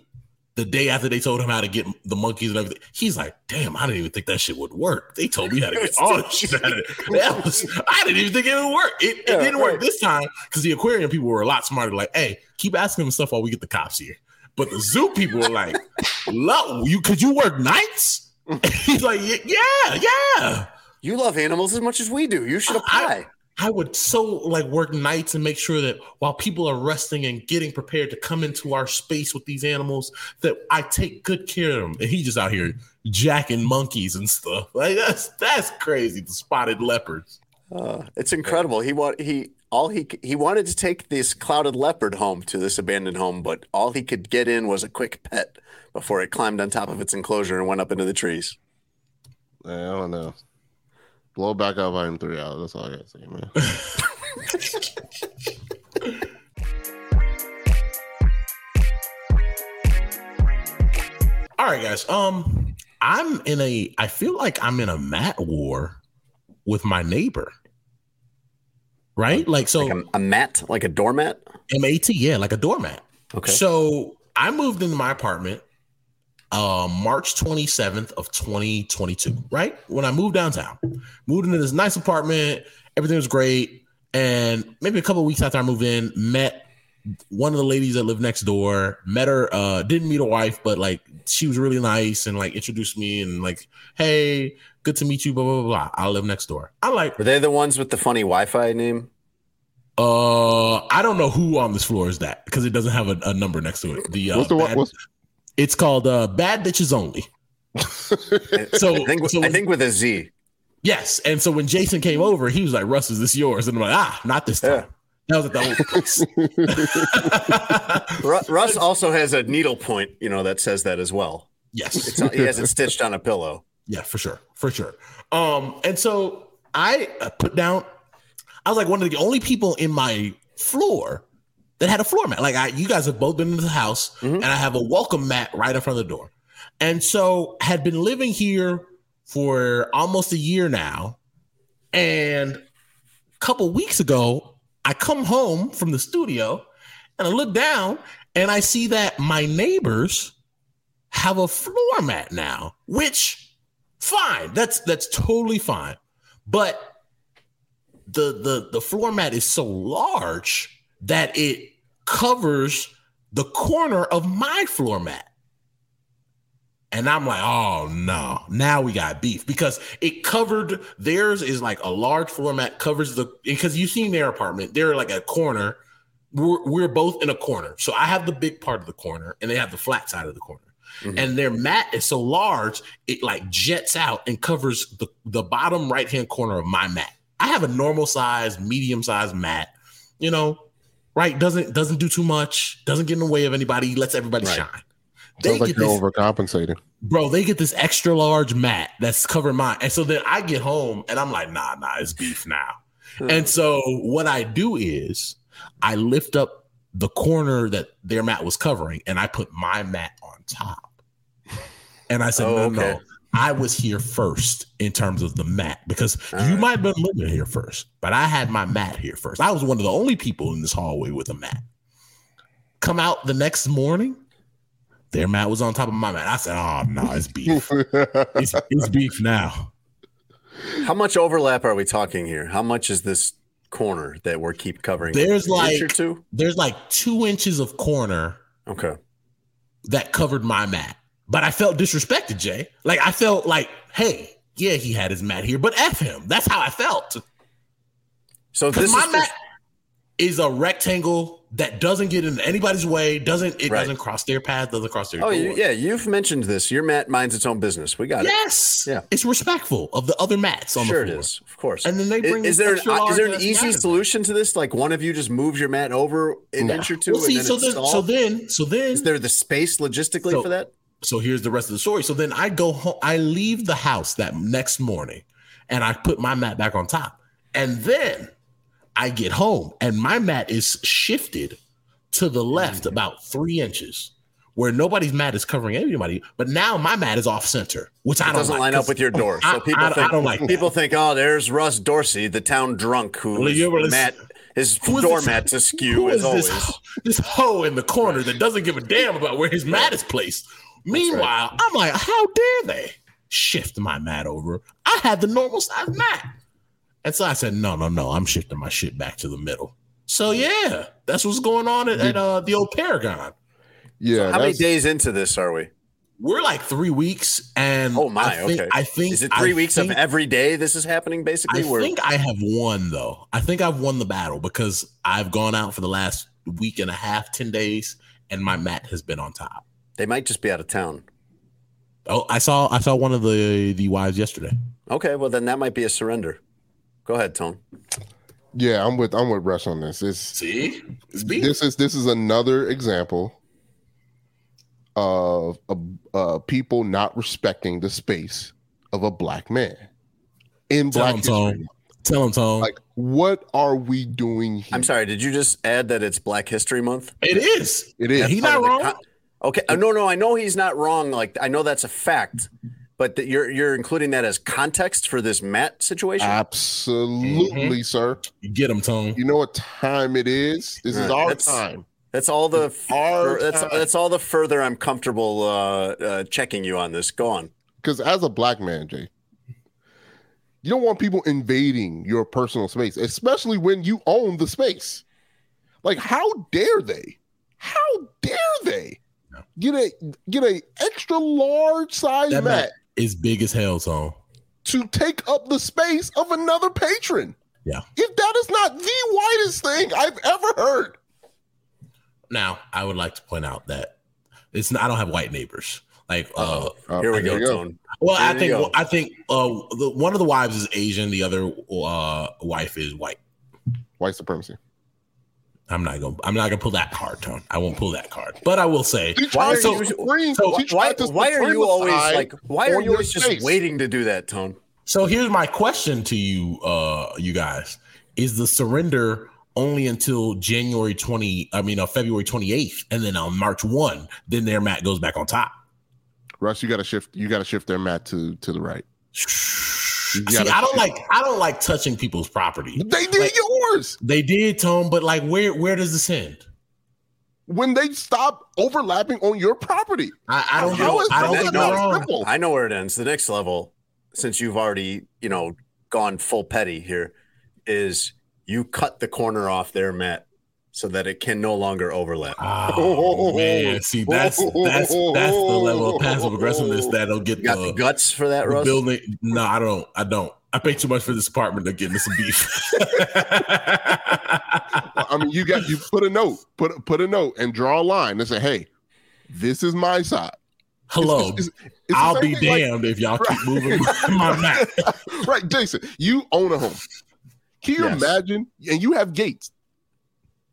The day after they told him how to get the monkeys and everything, he's like, "Damn, I didn't even think that shit would work. They told me how to get all this shit out of it. That was, I didn't even think it would work. It, it didn't work this time because the aquarium people were a lot smarter. Like, hey, keep asking him stuff while we get the cops here. But the zoo people were like, "Love you? Could you work nights?" he's like, "Yeah, yeah, yeah." You love animals as much as we do. You should I- apply. I would so like work nights and make sure that while people are resting and getting prepared to come into our space with these animals, that I take good care of them. And he just out here jacking monkeys and stuff. Like that's that's crazy. The spotted leopards. Uh, it's incredible. He want he all he he wanted to take this clouded leopard home to this abandoned home, but all he could get in was a quick pet before it climbed on top of its enclosure and went up into the trees. I don't know. Blow back up item three out. That's all I gotta say, man. All right, guys. Um, I'm in a. I feel like I'm in a mat war with my neighbor. Right, like so. Like a, a mat, like a doormat. MAT, yeah, like a doormat. Okay. So I moved into my apartment uh March 27th of 2022, right? When I moved downtown. Moved into this nice apartment, everything was great. And maybe a couple weeks after I moved in, met one of the ladies that lived next door, met her, uh, didn't meet her wife, but like she was really nice and like introduced me and like, hey, good to meet you, blah, blah, blah, blah. I live next door. I'm like, Were they the ones with the funny Wi-Fi name? uh, I don't know who on this floor is that because it doesn't have a, a number next to it. The, uh, What's the one? bad- What's, it's called uh, Bad Bitches Only. So, I think so I think with a Z. yes, and so when Jason came over, he was like, "Russ, is this yours?" And I'm like, "Ah, not this time." Yeah. That was at the old place. Russ also has a needle point, you know, that says that as well. yes, It's, he has it stitched on a pillow. Yeah, for sure, for sure. Um, and so I uh, put down. I was like one of the only people in my floor that had a floor mat. Like I, you guys have both been in the house, and I have a welcome mat right in front of the door. And so had been living here for almost a year now, and a couple weeks ago, I come home from the studio, and I look down, and I see that my neighbors have a floor mat now, which fine. That's that's totally fine. But the the the floor mat is so large that it covers the corner of my floor mat. And I'm like, oh no, now we got beef because it covered theirs is like a large floor mat covers the because you've seen their apartment, they're like a corner. We're, we're both in a corner. So I have the big part of the corner and they have the flat side of the corner. Mm-hmm. And their mat is so large, it like jets out and covers the, the bottom right hand corner of my mat. I have a normal size, medium size mat, you know, right? Doesn't doesn't do too much, doesn't get in the way of anybody, lets everybody Right. shine. They Sounds like get you're this, overcompensating. bro, they get this extra large mat that's covering mine. And so then I get home and I'm like, nah, nah, it's beef now. Hmm. and so what I do is I lift up the corner that their mat was covering and I put my mat top. And I said, Oh, no, okay. no. I was here first in terms of the mat because All you right. might have been living here first, but I had my mat here first. I was one of the only people in this hallway with a mat. Come out the next morning, their mat was on top of my mat. I said, ah, oh, no, it's beef. it's, it's beef now. How much overlap are we talking here? How much is this corner that we're keep covering? There's like-. There's like two inches of corner Okay. That covered my mat. But I felt disrespected, Jay. Like I felt like, hey, yeah, he had his mat here, but F him. That's how I felt. So this my is mat is a rectangle that doesn't get in anybody's way, doesn't it Right. doesn't cross their path, doesn't cross their oh door. yeah, you've mentioned this. Your mat minds its own business. We got it. Yes. Yeah. It's respectful of the other mats on Sure, the it floor. is. Of course. And then they bring is this there an, is there an easy solution to this? Like one of you just moves your mat over an No. inch or two, Well, see, and then so then, so then, so then, is there the space logistically So- for that? so here's the rest of the story. So then I go home, I leave the house that next morning and I put my mat back on top. And then I get home and my mat is shifted to the left Mm. about three inches where nobody's mat is covering anybody. But now my mat is off center, which I It don't doesn't like, line up with your door. So I- people I- I think don't like that. people think, oh, there's Russ Dorsey, the town drunk, yeah, well, mat his Who is doormat's askew who as always. this, this hoe in the corner that doesn't give a damn about where his mat is placed? Meanwhile, I'm like, how dare they shift my mat over? I had the normal size mat. And so I said, no, no, no, I'm shifting my shit back to the middle. So yeah, that's what's going on at, at uh, the old Paragon. Yeah, How many days into this are we? We're like three weeks, and Oh my, I think, okay. I think Is it three I weeks think- of every day this is happening? Basically, I Where- think I have won though. I think I've won the battle because I've gone out for the last week and a half, ten days, and my mat has been on top. they might just be out of town. Oh, I saw I saw one of the the wives yesterday. Okay, well then that might be a surrender. Go ahead, Tone. yeah, I'm with I'm with Russ on this. It's See, it's this is this is another example of uh, uh, people not respecting the space of a black man in Tell Black him, History Tone. Tell him, Tone. Like, what are we doing here? I'm sorry. Did you just add that it's Black History Month? it is. It is. He Part not wrong. con- okay. uh, no, no. I know he's not wrong. Like I know that's a fact, but that you're you're including that as context for this Matt situation. Absolutely, sir. You get him, Tone. You know what time it is? This is our that's- time. that's all the Our fur- that's time. that's all the further I'm comfortable uh, uh, checking you on this. Go on. Because as a black man, Jay, you don't want people invading your personal space, especially when you own the space. Like, how dare they? How dare they get a get a extra large size That mat mat is big as hell, Tone. to take up the space of another patron? Yeah. If that is not the whitest thing I've ever heard. Now, I would like to point out that it's not, I don't have white neighbors. Like, uh, Uh, Here we there go, Tone. well, I think go. I think uh, the, one of the wives is Asian, the other uh, wife is white. White supremacy. I'm not gonna I'm not gonna pull that card, Tone. I won't pull that card. But I will say, Why are so- supreme- so she Why, why are you always like? Why are you always just space. waiting to do that, Tone? So here's my question to you, uh, you guys: Is the surrender only until January twenty? I mean, uh, February twenty eighth, and then on March one, then their mat goes back on top. Russ, you gotta shift you gotta shift their mat to to the right. See, I don't like I don't like touching people's property. They did Like- yours. They did, Tone, but like, where where does this end? when they stop overlapping on your property. I, I don't know. I don't not know. I know where it ends. The next level, since you've already, you know, gone full petty here, is you cut the corner off their mat so that it can no longer overlap. Oh man, see that's that's that's the level of passive aggressiveness that'll get You got the, the guts for that, Russ? building. No, I don't. I don't. I pay too much for this apartment to get into some beef. I mean, you got you put a note, put put a note, and draw a line and say, "Hey, this is my side." Hello, It's- it's- it's the I'll be thing, like- damned if y'all keep moving my mat. right, Jason, you own a home. Can you Yes. imagine? And you have gates.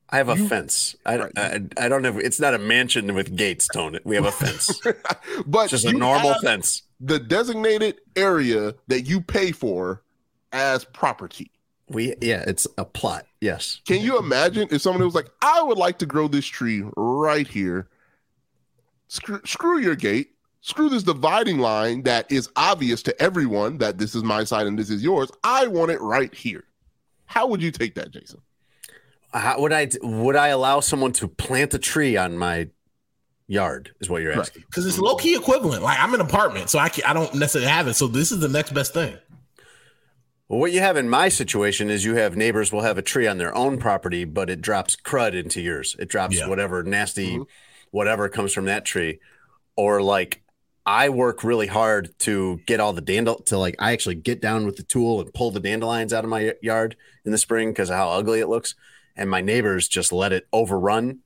I have a You- fence. I, Right. I I don't have. It's not a mansion with gates, Tone. We have a fence. but It's just a normal fence. the designated area that you pay for as property. We yeah, it's a plot. Yes. Can you imagine if someone was like, I would like to grow this tree right here? Screw, screw your gate. Screw this dividing line that is obvious to everyone that this is my side and this is yours. I want it right here. How would you take that, Jason? How would I would I allow someone to plant a tree on my yard? Is what you're Right. asking. because it's low key equivalent. Like I'm an apartment, so I can, I don't necessarily have it. So this is the next best thing. Well, what you have in my situation is you have neighbors will have a tree on their own property, but it drops crud into yours. It drops Yeah. whatever nasty, mm-hmm. whatever comes from that tree. Or like I work really hard to get all the dandel to like I actually get down with the tool and pull the dandelions out of my yard in the spring because of how ugly it looks. And my neighbors just let it overrun.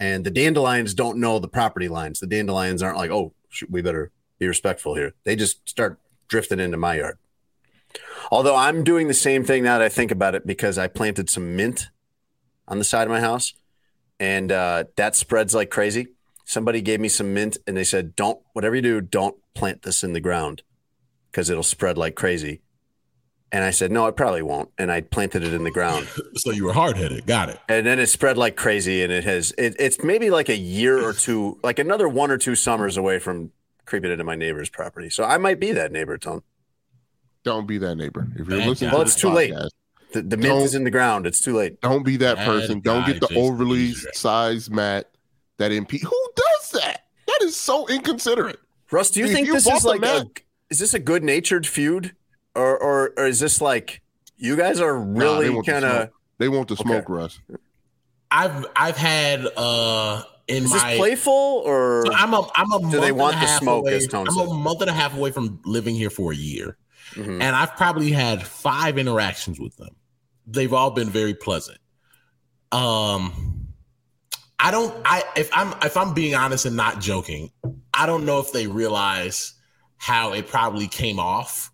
And the dandelions don't know the property lines. The dandelions aren't like, oh, shoot, we better be respectful here. They just start drifting into my yard. Although I'm doing the same thing now that I think about it because I planted some mint on the side of my house and uh, that spreads like crazy. Somebody gave me some mint and they said, don't, whatever you do, don't plant this in the ground because it'll spread like crazy. And I said, no, it probably won't. And I planted it in the ground. So you were hard headed. Got it. And then it spread like crazy. And it has, it, it's maybe like a year or two, like another one or two summers away from creeping into my neighbor's property. So I might be that neighbor, Tom. Don't be that neighbor. If you're Bad listening, guy. Well, it's too late. The, the mint is in the ground. It's too late. Don't be that Bad person. Don't get the overly sized mat that impede. Who does that? That is so inconsiderate. Russ, do you If think you this bought is like a, is this a good natured feud, or, or or is this like you guys are really want the kind of? smoke. They want the smoke, Russ. I've I've had uh in Is this my playful or? So I'm a I'm a month they and want a the half smoke, away, as Tone I'm said? a month and a half away from living here for a year, Mhm. and I've probably had five interactions with them. They've all been very pleasant. Um, I don't. I if I'm if I'm being honest and not joking, I don't know if they realize how it probably came off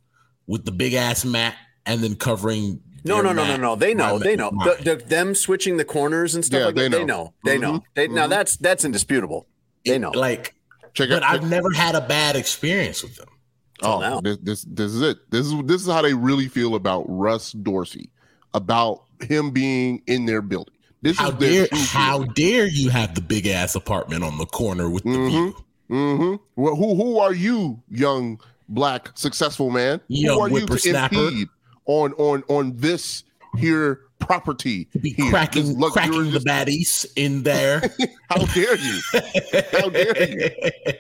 with the big ass mat and then covering. No, no, no, no, no. They know. They know. The, the, them switching the corners and stuff Yeah, like they that. They know. know. They know. Mhm, They, Now mhm. that's that's indisputable. They know. like, Check but out. I've never had a bad experience with them. Oh, now. this, this this is it. This is this is how they really feel about Russ Dorsey, about him being in their building. This How is dare how dare you have the big ass apartment on the corner with the Mhm. view? Mm-hmm. Well, who who are you, young black successful man? Young who are you to impede on on on this here property? Be here, cracking cracking the luxurious- baddies in there. How dare you? How dare you?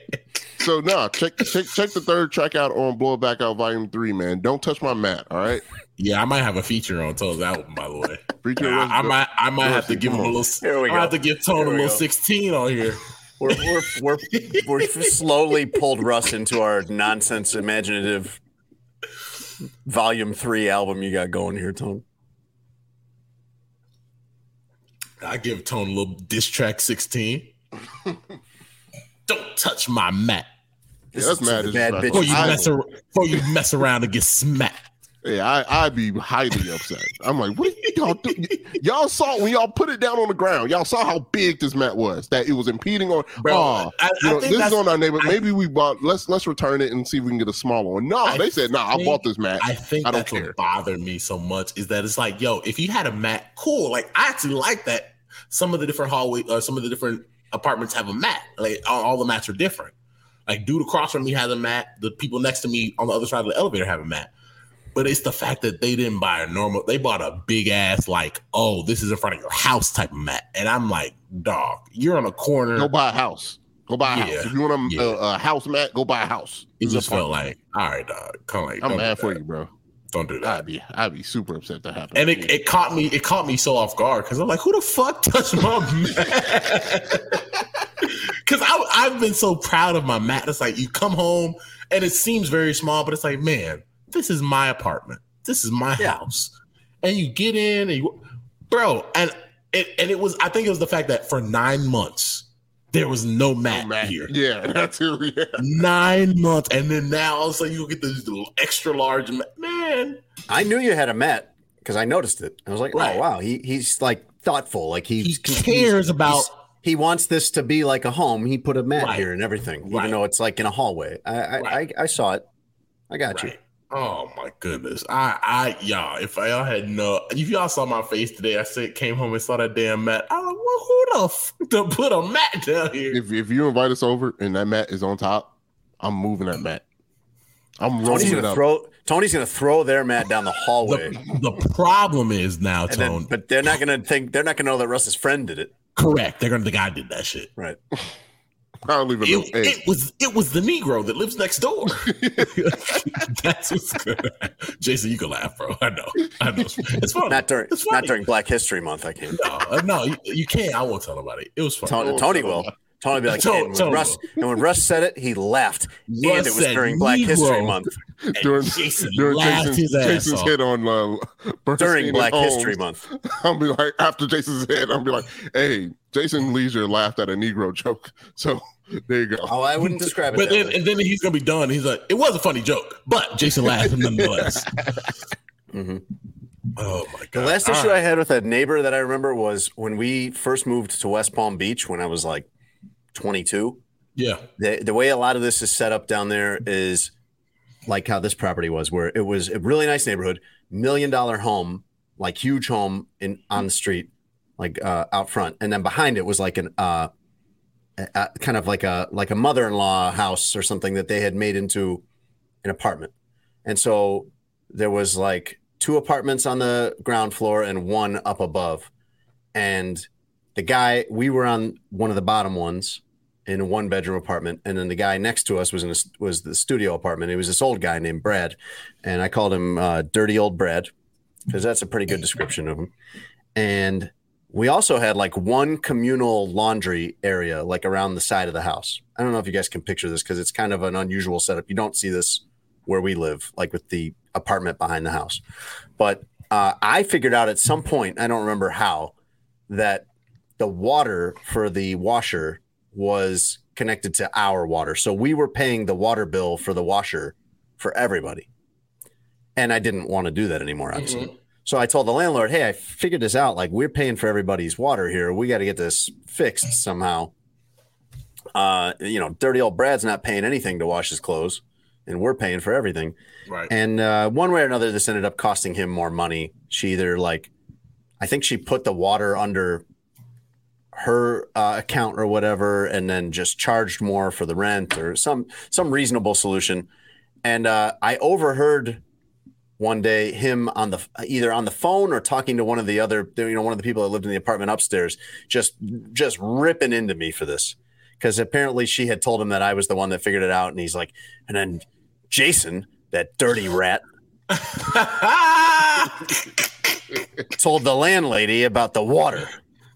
So no, check check check the third track out on Blow It Back Out Volume Three, man. Don't touch my mat. All right. yeah, I might have a feature on Toad's album, by the way. Feature I, I might I might have to give him a on. little Here we I go. have to give Tone a little go. 16 on here. We're we're we're we're slowly pulled Russ into our nonsense imaginative volume three album you got going here, Tone. I give Tone a little diss track 16. Don't touch my mat. This that's mad bad disrespectful. Before you mess ar- before you mess around and get smacked. Yeah, I I'd be highly upset. I'm like, what are y'all do? Y'all saw when y'all put it down on the ground. Y'all saw how big this mat was. That it was impeding on. Bro, oh, I- know, this is on our neighbor. I- Maybe we bought. Let's let's return it and see if we can get a smaller one. No, they said, no. I bought this mat. I think I don't that's care. what bothered me so much is that it's like, yo, if you had a mat, cool. Like I actually like that. Some of the different hallway or some of the different apartments have a mat. Like all, all the mats are different. Like dude across from me has a mat. The people next to me on the other side of the elevator have a mat. But it's the fact that they didn't buy a normal. They bought a big ass like, oh, this is in front of your house type of mat. And I'm like, dog, you're on a corner. Go buy a house. Go buy a Yeah. house. If you want a, Yeah. a, a house mat, go buy a house. it just felt like, all right, dog, come like, I'm mad for you, bro. Don't do that. I'd be I'd be super upset to happen. and it, it caught me it caught me so off guard because i'm like who the fuck touched my mat because i've been so proud of my mat it's like you come home and it seems very small but it's like man this is my apartment this is my Yeah. house and you get in and you bro and it and it was i think it was the fact that for nine months there was no mat, Mat. here Yeah, that's it. Yeah. nine months and then now all of a sudden you get this extra large ma- man I knew you had a mat because I noticed it. I was like, oh, Right. oh wow, he he's like thoughtful. Like he He cares about he wants this to be like a home. He put a mat Right. here and everything, Right. even though it's like in a hallway. I I, Right. I, I saw it. I got you. Right. Oh my goodness. I I y'all, if y'all had no if y'all saw my face today, I said came home and saw that damn mat. I was like, well, who the f- to put a mat down here? If if you invite us over and that mat is on top, I'm moving that mat. I'm Tony's it gonna up. throw Tony's gonna throw their mat down the hallway. The, the problem is now, and Tone. then, but they're not gonna think they're not gonna know that Russ's friend did it. correct. They're gonna think I did that shit. Right. I don't even know. It, Hey, it was it was the Negro that lives next door. That's what's good. Jason, you can laugh, bro. I know. I know. It's funny. Not during it's not during Black History Month. I can't. No, no, you, you can't. I won't tell nobody. It was funny. Tony, Tony will. Tony will be like, Tony- and when, Tony Russ, and when Russ said it, he laughed. and it was during Black History Negro. Month. And during, Jason during Jason's, his ass Jason's off. head on uh, Bernstein During Black Holmes, History Month. I'll be like, after Jason's head, I'll be like, hey, Jason Lieser laughed at a Negro joke. So there you go. Oh, I wouldn't describe it. But that then, way. and then he's gonna be done. He's like, it was a funny joke, but Jason laughed nonetheless. Mhm. Oh my god! The last All issue right. I had with a neighbor that I remember was when we first moved to West Palm Beach when I was like 22. yeah, The, the way a lot of this is set up down there is like how this property was, where it was a really nice neighborhood, million dollar home, like huge home in on the street, like uh, out front, and then behind it was like an uh, a, a- kind of like a like a mother in law house or something that they had made into an apartment, and so there was like two apartments on the ground floor and one up above, and the guy we were on one of the bottom ones in a one bedroom apartment and then the guy next to us was in a, was the studio apartment. It was this old guy named brad and i called him uh, dirty old brad because that's a pretty good description of him. And we also had like one communal laundry area like around the side of the house. I don't know if you guys can picture this because it's kind of an unusual setup. You don't see this where we live like with the apartment behind the house. But uh, i figured out at some point i don't remember how that the water for the washer was connected to our water. So we were paying the water bill for the washer for everybody. And I didn't want to do that anymore, obviously. So I told the landlord, hey, I figured this out. Like, we're paying for everybody's water here. We got to get this fixed somehow. Uh, you know, dirty old Brad's not paying anything to wash his clothes, and we're paying for everything. right. And uh, one way or another, this ended up costing him more money. She either like, I think she put the water under her uh, account or whatever, and then just charged more for the rent or some some reasonable solution. And uh, I overheard one day him on the either on the phone or talking to one of the other, you know, one of the people that lived in the apartment upstairs, just just ripping into me for this because apparently she had told him that I was the one that figured it out, and he's like, and then Jason, that dirty rat, told the landlady about the water.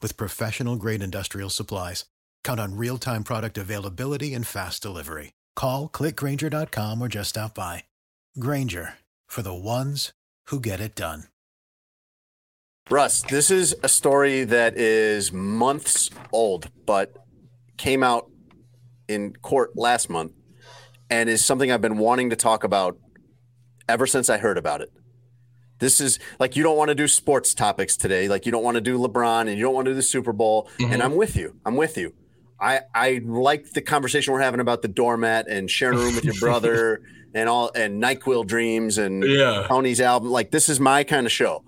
with professional grade industrial supplies. Count on real time product availability and fast delivery. Call clickgrainger.com or just stop by. Grainger for the ones who get it done. Russ, this is a story that is months old, but came out in court last month. and is something I've been wanting to talk about ever since I heard about it. This is like you don't want to do sports topics today. Like you don't want to do LeBron and you don't want to do the Super Bowl. And mm-hmm. I'm with you. I'm with you. I I like the conversation we're having about the doormat and sharing a room with your brother and all and Nyquil dreams and Yeah. Tony's album. Like this is my kind of show.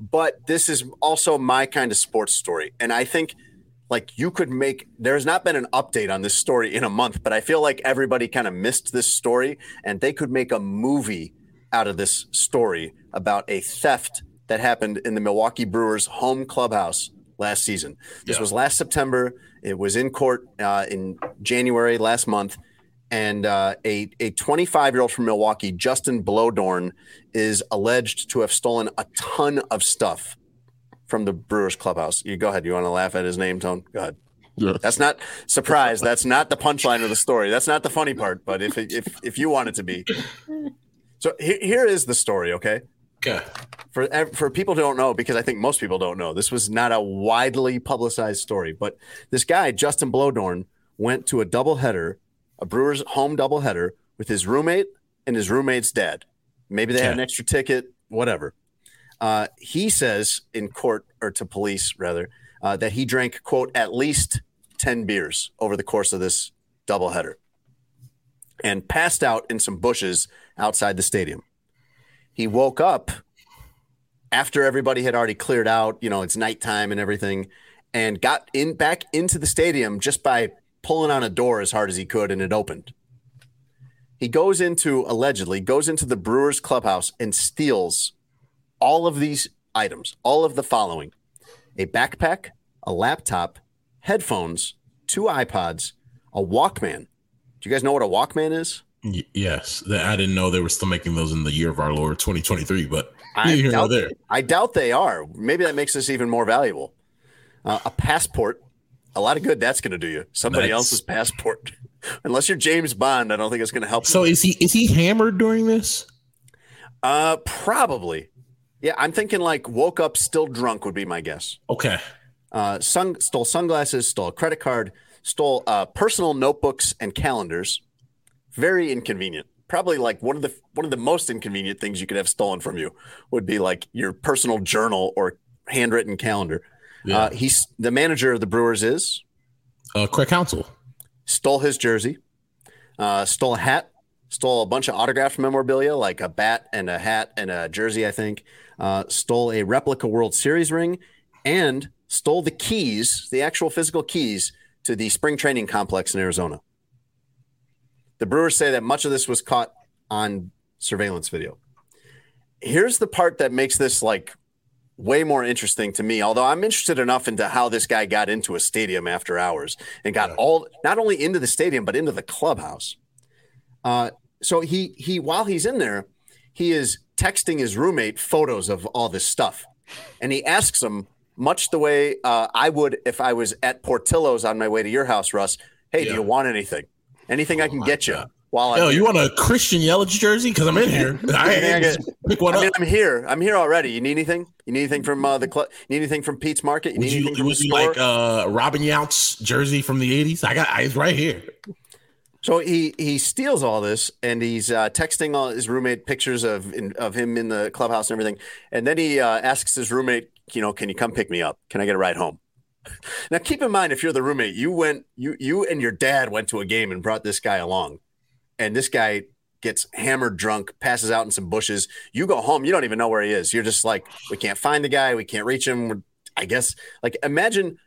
But this is also my kind of sports story. And I think like you could make there's not been an update on this story in a month, but I feel like everybody kind of missed this story and they could make a movie out of this story about a theft that happened in the Milwaukee Brewers home clubhouse last season. This Yeah. was last September. It was in court uh, in January last month. And uh, a a 25 year old from Milwaukee, Justin Blodorn, is alleged to have stolen a ton of stuff from the Brewers clubhouse. You go ahead. You want to laugh at his name, Tone? Go ahead. Yeah. That's not surprise. That's not the punchline of the story. That's not the funny part. But if if if you want it to be, so here, here is the story. Okay, Okay. for for people who don't know, because I think most people don't know, this was not a widely publicized story. But this guy Justin Blodorn went to a doubleheader, a Brewers home doubleheader, with his roommate and his roommate's dad. Maybe they had an extra ticket, whatever. Uh, he says in court or to police rather uh, that he drank quote at least 10 beers over the course of this doubleheader and passed out in some bushes outside the stadium. He woke up after everybody had already cleared out you know it's nighttime and everything and got in back into the stadium just by pulling on a door as hard as he could and it opened. He goes into allegedly goes into the brewers clubhouse and steals all of these items all of the following a backpack a laptop headphones two ipods a walkman. Do you guys know what a walkman is Y- yes. I didn't know they were still making those in the year of our Lord 2023, but I neither here nor doubt, there. I doubt they are. Maybe that makes this even more valuable. Uh, a passport, a lot of good that's going to do you. Somebody Nice. else's passport. Unless you're James Bond, I don't think it's going to help. So you. is he is he hammered during this? Uh, probably. Yeah, I'm thinking like woke up still drunk would be my guess. Okay. Uh, sun, stole sunglasses, stole a credit card, stole uh, personal notebooks and calendars. Very inconvenient. Probably like one of the one of the most inconvenient things you could have stolen from you would be like your personal journal or handwritten calendar. Yeah. Uh, he's the manager of the Brewers is Uh Craig Counsell. stole his jersey, uh, stole a hat, stole a bunch of autographed memorabilia like a bat and a hat and a jersey, I think. Uh, stole a replica World Series ring, and stole the keys, the actual physical keys to the spring training complex in Arizona. The Brewers say that much of this was caught on surveillance video. Here's the part that makes this like way more interesting to me. Although I'm interested enough into how this guy got into a stadium after hours and got all not only into the stadium but into the clubhouse. Uh, so he he while he's in there, he is texting his roommate photos of all this stuff, and he asks him much the way uh, I would if I was at Portillo's on my way to your house, Russ. Hey, do you want anything? Anything I can my get you God. while I'm Yo, here? you want a Christian Yelich jersey? Because I'm in here. I, I get, pick one I mean, up. I'm here. I'm here already. You need anything? You need anything from uh, the club? Need anything from Pete's Market? You Would need you, from would the you store? like uh Robin Yount's jersey from the 80s? I got it's right here. So he he steals all this and he's uh, texting all his roommate pictures of in, of him in the clubhouse and everything. And then he uh, asks his roommate, you know, can you come pick me up? Can I get a ride home? Now keep in mind if you're the roommate, you went you you and your dad went to a game and brought this guy along. And this guy gets hammered drunk, passes out in some bushes. You go home, you don't even know where he is. You're just like, we can't find the guy, we can't reach him. We're- I guess like imagine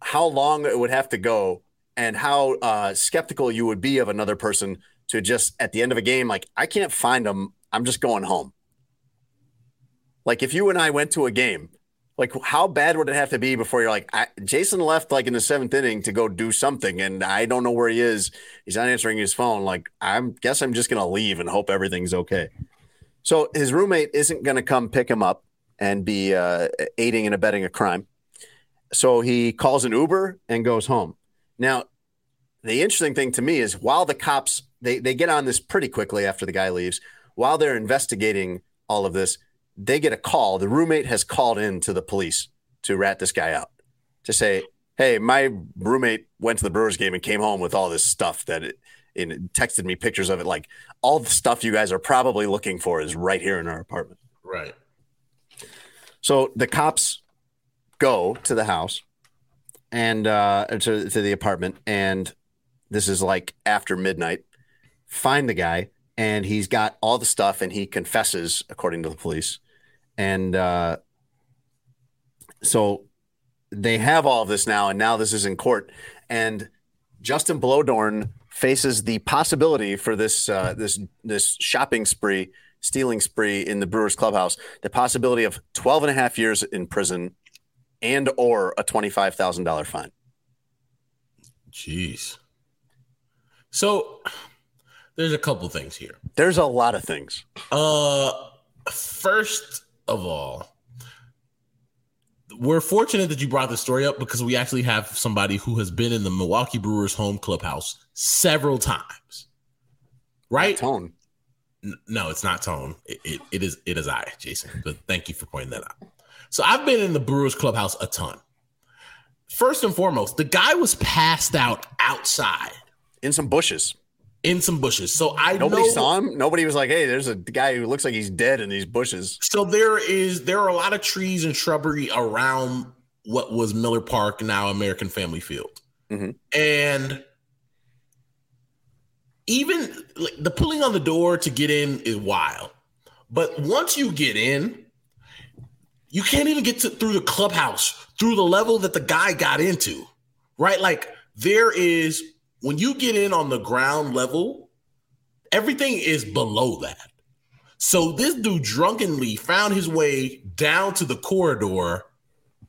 how long it would have to go and how uh, skeptical you would be of another person to just at the end of a game, like, I can't find him. I'm just going home. Like, if you and I went to a game, like, how bad would it have to be before you're like, Jason left like in the seventh inning to go do something, and I don't know where he is. He's not answering his phone. Like, I guess I'm just to leave and hope everything's okay. So his roommate isn't to come pick him up and be uh, aiding and abetting a crime. So he calls an Uber and goes home. Now, the interesting thing to me is while the cops they they get on this pretty quickly after the guy leaves, while they're investigating all of this, they get a call. The roommate has called in to the police to rat this guy out to say, "Hey, my roommate went to the Brewers game and came home with all this stuff that it and texted me pictures of it. Like all the stuff you guys are probably looking for is right here in our apartment. Right. So the cops go to the house and uh, to, to the apartment, and this is like after midnight. Find the guy, and he's got all the stuff, and he confesses, according to the police. And uh, so they have all of this now, and now this is in court. And Justin Blowdorn faces the possibility for this uh, this this shopping spree, stealing spree in the Brewers clubhouse, the possibility of 12 and a half years in prison and or a $25,000 fine. Jeez. So there's a couple things here. There's a lot of things. Uh first of all, we're fortunate that you brought this story up because we actually have somebody who has been in the Milwaukee Brewers home clubhouse several times. Right? Tone. N- No, it's not Tone. It, it, it is it is I, Jason. But thank you for pointing that out. So I've been in the Brewers clubhouse a ton. First and foremost, the guy was passed out outside In some bushes. In some bushes. So I Nobody know, saw him. Nobody was like, hey, there's a guy who looks like he's dead in these bushes. So there is there are a lot of trees and shrubbery around what was Miller Park, now American Family Field, Mhm. and even like, the pulling on the door to get in is wild. But once you get in, you can't even get to, through the clubhouse through the level that the guy got into, right? Like there is when you get in on the ground level, everything is below that. So this dude drunkenly found his way down to the corridor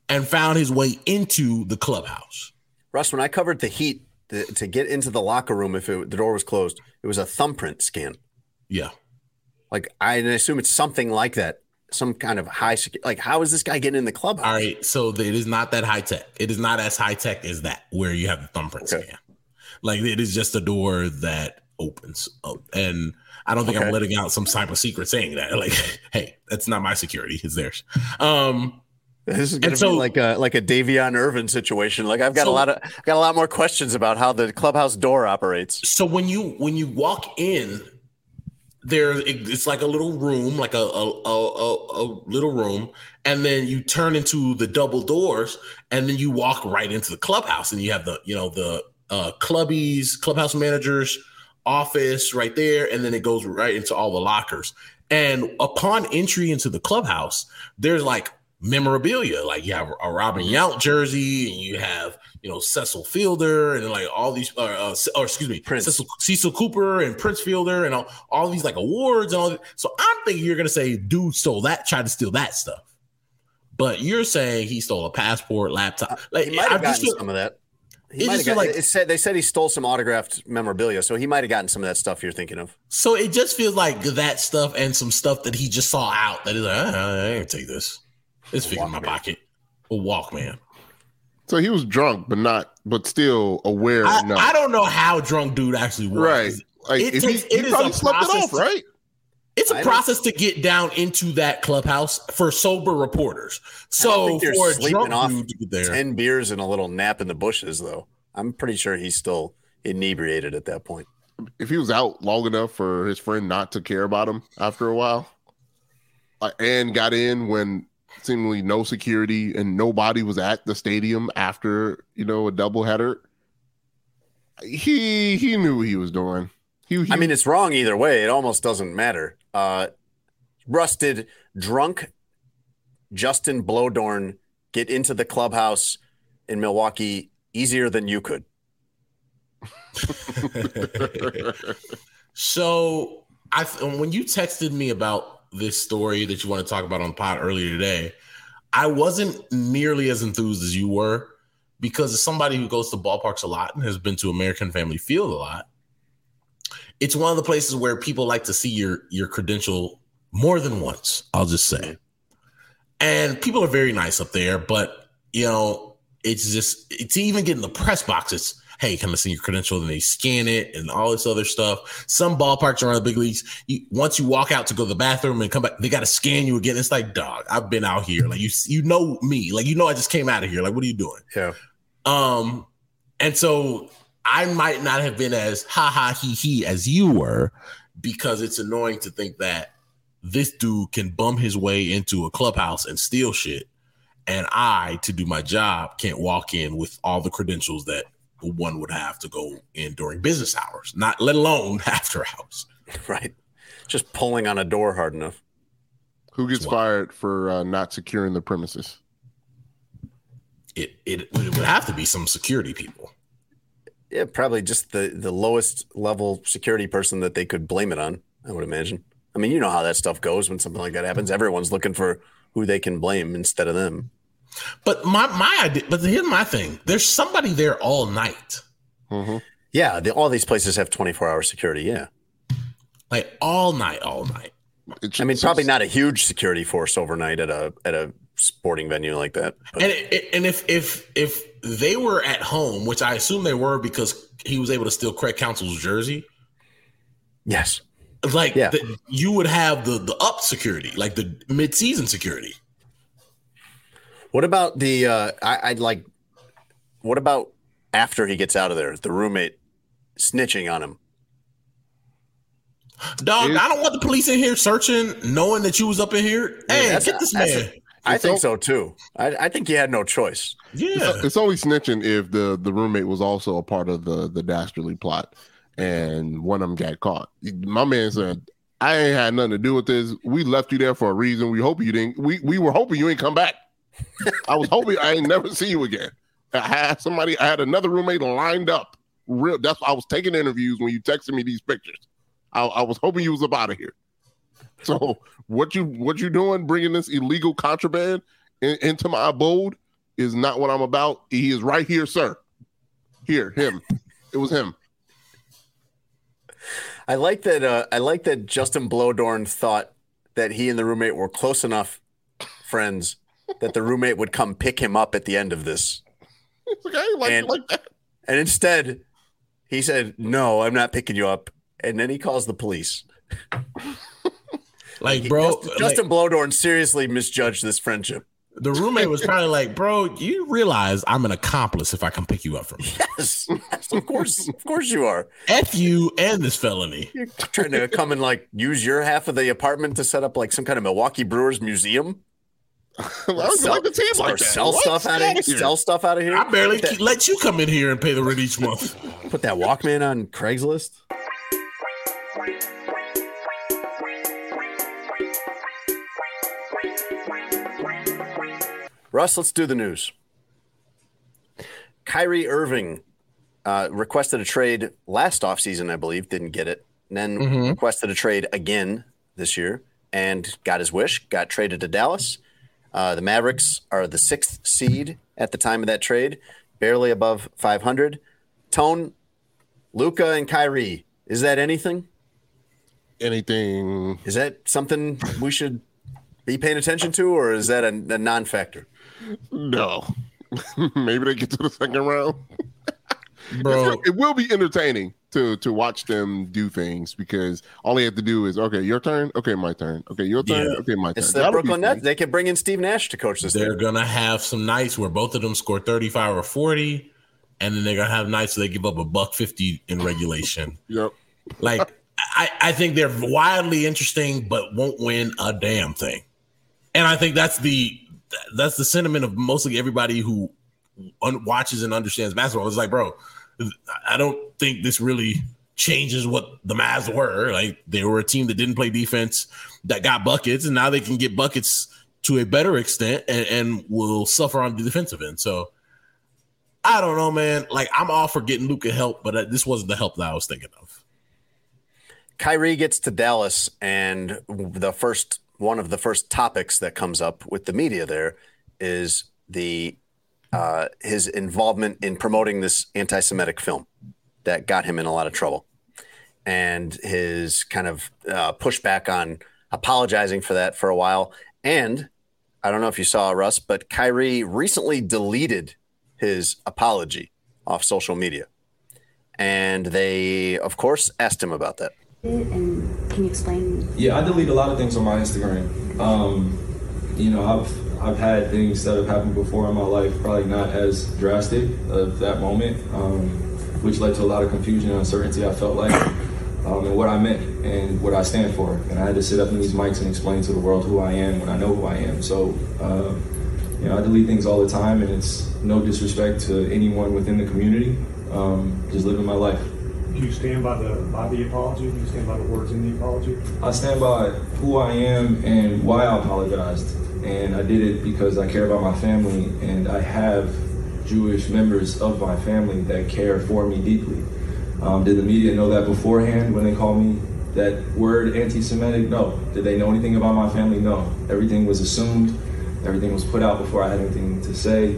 and found his way into the clubhouse. Russ, when I covered the heat the, to get into the locker room, if it, the door was closed, it was a thumbprint scan. Yeah. Like I, assume it's something like that, some kind of high. secu- Like, how is this guy getting in the clubhouse? All right. So it is not that high tech. It is not as high tech as that, where you have the thumbprint Okay. scan. Like it is just a door that opens up. And I don't think I'm letting out some cyber secret saying that. Like, hey, that's not my security, it's theirs. Um, This is gonna so- be like a like a Davion Irvin situation. Like I've got So- a lot of I've got a lot more questions about how the clubhouse door operates. so when you when you walk in there it's like a little room like a, a a a little room and then you turn into the double doors and then you walk right into the clubhouse and you have the you know the uh clubbies clubhouse managers office right there and then it goes right into all the lockers and upon entry into the clubhouse there's like memorabilia like you have a robin yount jersey and you have you know cecil fielder and like all these uh, uh, or excuse me Prince. cecil, cecil cooper and prince fielder and all, all these like awards and all that. so i'm thinking you're gonna say dude stole that tried to steal that stuff but you're saying he stole a passport laptop like He might have gotten feel- some of that. He It might just have feel got, like- it said they said he stole some autographed memorabilia, so he might have gotten some of that stuff you're thinking of. So it just feels like that stuff and some stuff that he just saw out that he's like, "Ah, I ain't take this. It's fit in my Walkman. pocket. A Walkman. So he was drunk, but not, but still aware I. I don't know how drunk dude actually was. right. Like It takes- he, it he is probably a slept it process off, right? It's a I don't- process to get down into that clubhouse for sober reporters. So think you're for a sleeping drunk off dude there, ten beers and a little nap in the bushes, though. I'm pretty sure he's still inebriated at that point. If he was out long enough for his friend not to care about him after a while, uh, and got in when seemingly no security and nobody was at the stadium after you know a doubleheader, he he knew what he was doing. He, he I mean, it's wrong either way. It almost doesn't matter. Uh, Russ, did drunk Justin Blowdorn get into the clubhouse in Milwaukee easier than you could? So I when you texted me about this story that you want to talk about on the pod earlier today, I wasn't nearly as enthused as you were because as somebody who goes to ballparks a lot and has been to American Family Field a lot, it's one of the places where people like to see your your credential more than once. I'll just say, and people are very nice up there, but you know, it's just it's even getting the press boxes. Hey, come and see your credential, and they scan it and all this other stuff. Some ballparks around the big leagues, you, once you walk out to go to the bathroom and come back, they got to scan you again. It's like, dog, I've been out here. Like you, you know me. Like you know, I just came out of here. Like, what are you doing? Yeah. Um, and so I might not have been as ha ha he he as you were because it's annoying to think that this dude can bum his way into a clubhouse and steal shit. And I, to do my job, can't walk in with all the credentials that one would have to go in during business hours, not let alone after hours. Right. Just pulling on a door hard enough. Who gets fired for uh, not securing the premises? It, it it would have to be some security people. Yeah, probably just the the lowest level security person that they could blame it on. I would imagine. I mean, you know how that stuff goes when something like that happens. Mm-hmm. Everyone's looking for who they can blame instead of them. But my my idea, but here's my thing: there's somebody there all night, mm-hmm. Yeah, the, all these places have 24 hour security. Yeah. like all night, all night. I mean, probably not a huge security force overnight at a at a sporting venue like that. but- And it, it- and if if if they were at home, which I assume they were because he was able to steal Craig Counsell's jersey, yes, like Yeah. the, you would have the the up security, like the mid season security. What about the? Uh, I, I'd like. What about after he gets out of there? The roommate snitching on him. Dog, I don't want the police in here searching, knowing that you was up in here. Hey, that's- get this that's- man. I think so too. I, I think he had no choice. Yeah, It's only snitching if the the roommate was also a part of the the dastardly plot, and one of them got caught. My man said, "I ain't had nothing to do with this. We left you there for a reason. We hope you didn't. We we were hoping you ain't come back. I was hoping I ain't never see you again. I had somebody. I had another roommate lined up. Real. That's why I was taking interviews when you texted me these pictures. I, I was hoping you was up out of here. So what you what you doing? Bringing this illegal contraband in, into my abode is not what I'm about. He is right here, sir. Here, him. It was him. I like that. Uh, I like that Justin Blowdorn thought that he and the roommate were close enough friends that the roommate would come pick him up at the end of this. It's like, like, And- like that. And instead, he said, "No, I'm not picking you up." And then he calls the police. Like bro, Justin, Justin Blowdorn seriously misjudged this friendship. the roommate was probably like, bro, you realize I'm an accomplice if I can pick you up from here. Yes, yes, of course, of course you are. F you and this felony. You're trying to come and like use your half of the apartment to set up like some kind of Milwaukee Brewers museum. I was like the team like that. sell What? stuff out of here. here. Sell stuff out of here. I barely that, keep- let you come in here and pay the rent each month. put that Walkman on Craigslist. Russ, let's do the news. Kyrie Irving uh, requested a trade last offseason, I believe, didn't get it. And then Mhm. requested a trade again this year and got his wish, got traded to Dallas. Uh, the Mavericks are the sixth seed at the time of that trade, barely above 500. Tone, Luka, and Kyrie, is that anything? Anything? Is that something we should be paying attention to, or is that a, a non factor? No. Maybe they get to the second round. Bro, It will be entertaining to to watch them do things because all they have to do is okay, your turn, okay, my turn, okay, your turn, Yeah. okay, my turn. It's the Brooklyn. Nets. They can bring in Steve Nash to coach this they're team. gonna have some nights where both of them score 35 or 40, and then they're gonna have nights where they give up a buck 50 in regulation. Yep. Like I, I think they're wildly interesting, but won't win a damn thing. And I think that's the that's the sentiment of mostly everybody who un- watches and understands basketball. It's like, bro, I don't think this really changes what the Mavs were. Like they were a team that didn't play defense, that got buckets, and now they can get buckets to a better extent and, and will suffer on the defensive end. So I don't know, man. Like I'm all for getting Luka help, but this wasn't the help that I was thinking of. Kyrie gets to Dallas, and the first one of the first topics that comes up with the media there is the uh, his involvement in promoting this anti-Semitic film that got him in a lot of trouble, and his kind of uh, pushback on apologizing for that for a while. And I don't know if you saw Russ, but Kyrie recently deleted his apology off social media, and they, of course, asked him about that. Can you explain? Yeah, I delete a lot of things on my Instagram. Um, you know, I've I've had things that have happened before in my life, probably not as drastic of that moment. Um, which led to a lot of confusion and uncertainty. I felt like, um, and what I meant and what I stand for, and I had to sit up in these mics and explain to the world who I am when I know who I am. So, uh, you know, I delete things all the time, and it's no disrespect to anyone within the community. Um, just living my life. Do you stand by the by the apology? Do you stand by the words in the apology? I stand by who I am and why I apologized. And I did it because I care about my family and I have Jewish members of my family that care for me deeply. Um, did the media know that beforehand when they called me that word anti Semitic? No. Did they know anything about my family? No. Everything was assumed, everything was put out before I had anything to say.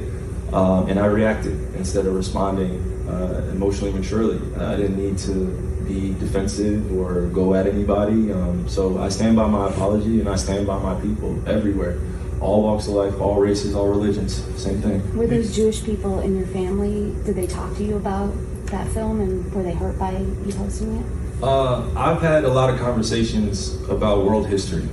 Um, and I reacted instead of responding uh, emotionally maturely. I didn't need to be defensive or go at anybody. Um, so I stand by my apology and I stand by my people everywhere. All walks of life, all races, all religions, same thing. Were those Jewish people in your family, did they talk to you about that film and were they hurt by you posting it? Uh, I've had a lot of conversations about world history.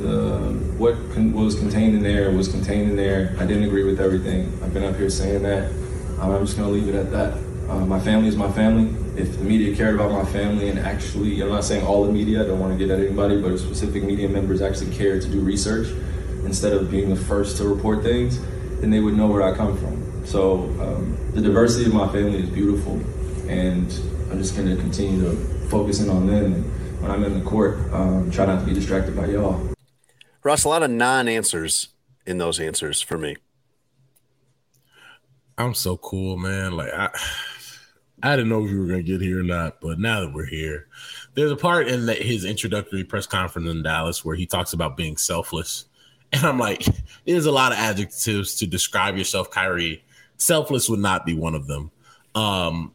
The, what con- was contained in there was contained in there. I didn't agree with everything. I've been up here saying that. I'm just going to leave it at that. Uh, my family is my family. If the media cared about my family and actually, I'm not saying all the media, I don't want to get at anybody, but if specific media members actually cared to do research instead of being the first to report things, then they would know where I come from. So um, the diversity of my family is beautiful, and I'm just going to continue to focus in on them. And when I'm in the court, um, try not to be distracted by y'all. Russ, a lot of non-answers in those answers for me. I'm so cool, man. Like I, I didn't know if we were gonna get here or not, but now that we're here, there's a part in his introductory press conference in Dallas where he talks about being selfless, and I'm like, there's a lot of adjectives to describe yourself, Kyrie. Selfless would not be one of them. Um,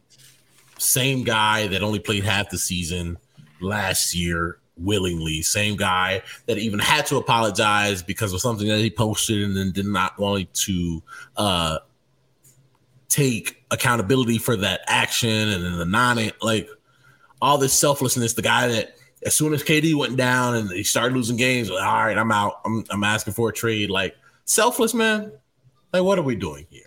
same guy that only played half the season last year willingly. Same guy that even had to apologize because of something that he posted and then did not want to uh, take accountability for that action and then the non like all this selflessness. The guy that as soon as KD went down and he started losing games, like, all right, I'm out. I'm, I'm asking for a trade. Like selfless, man. Like what are we doing here?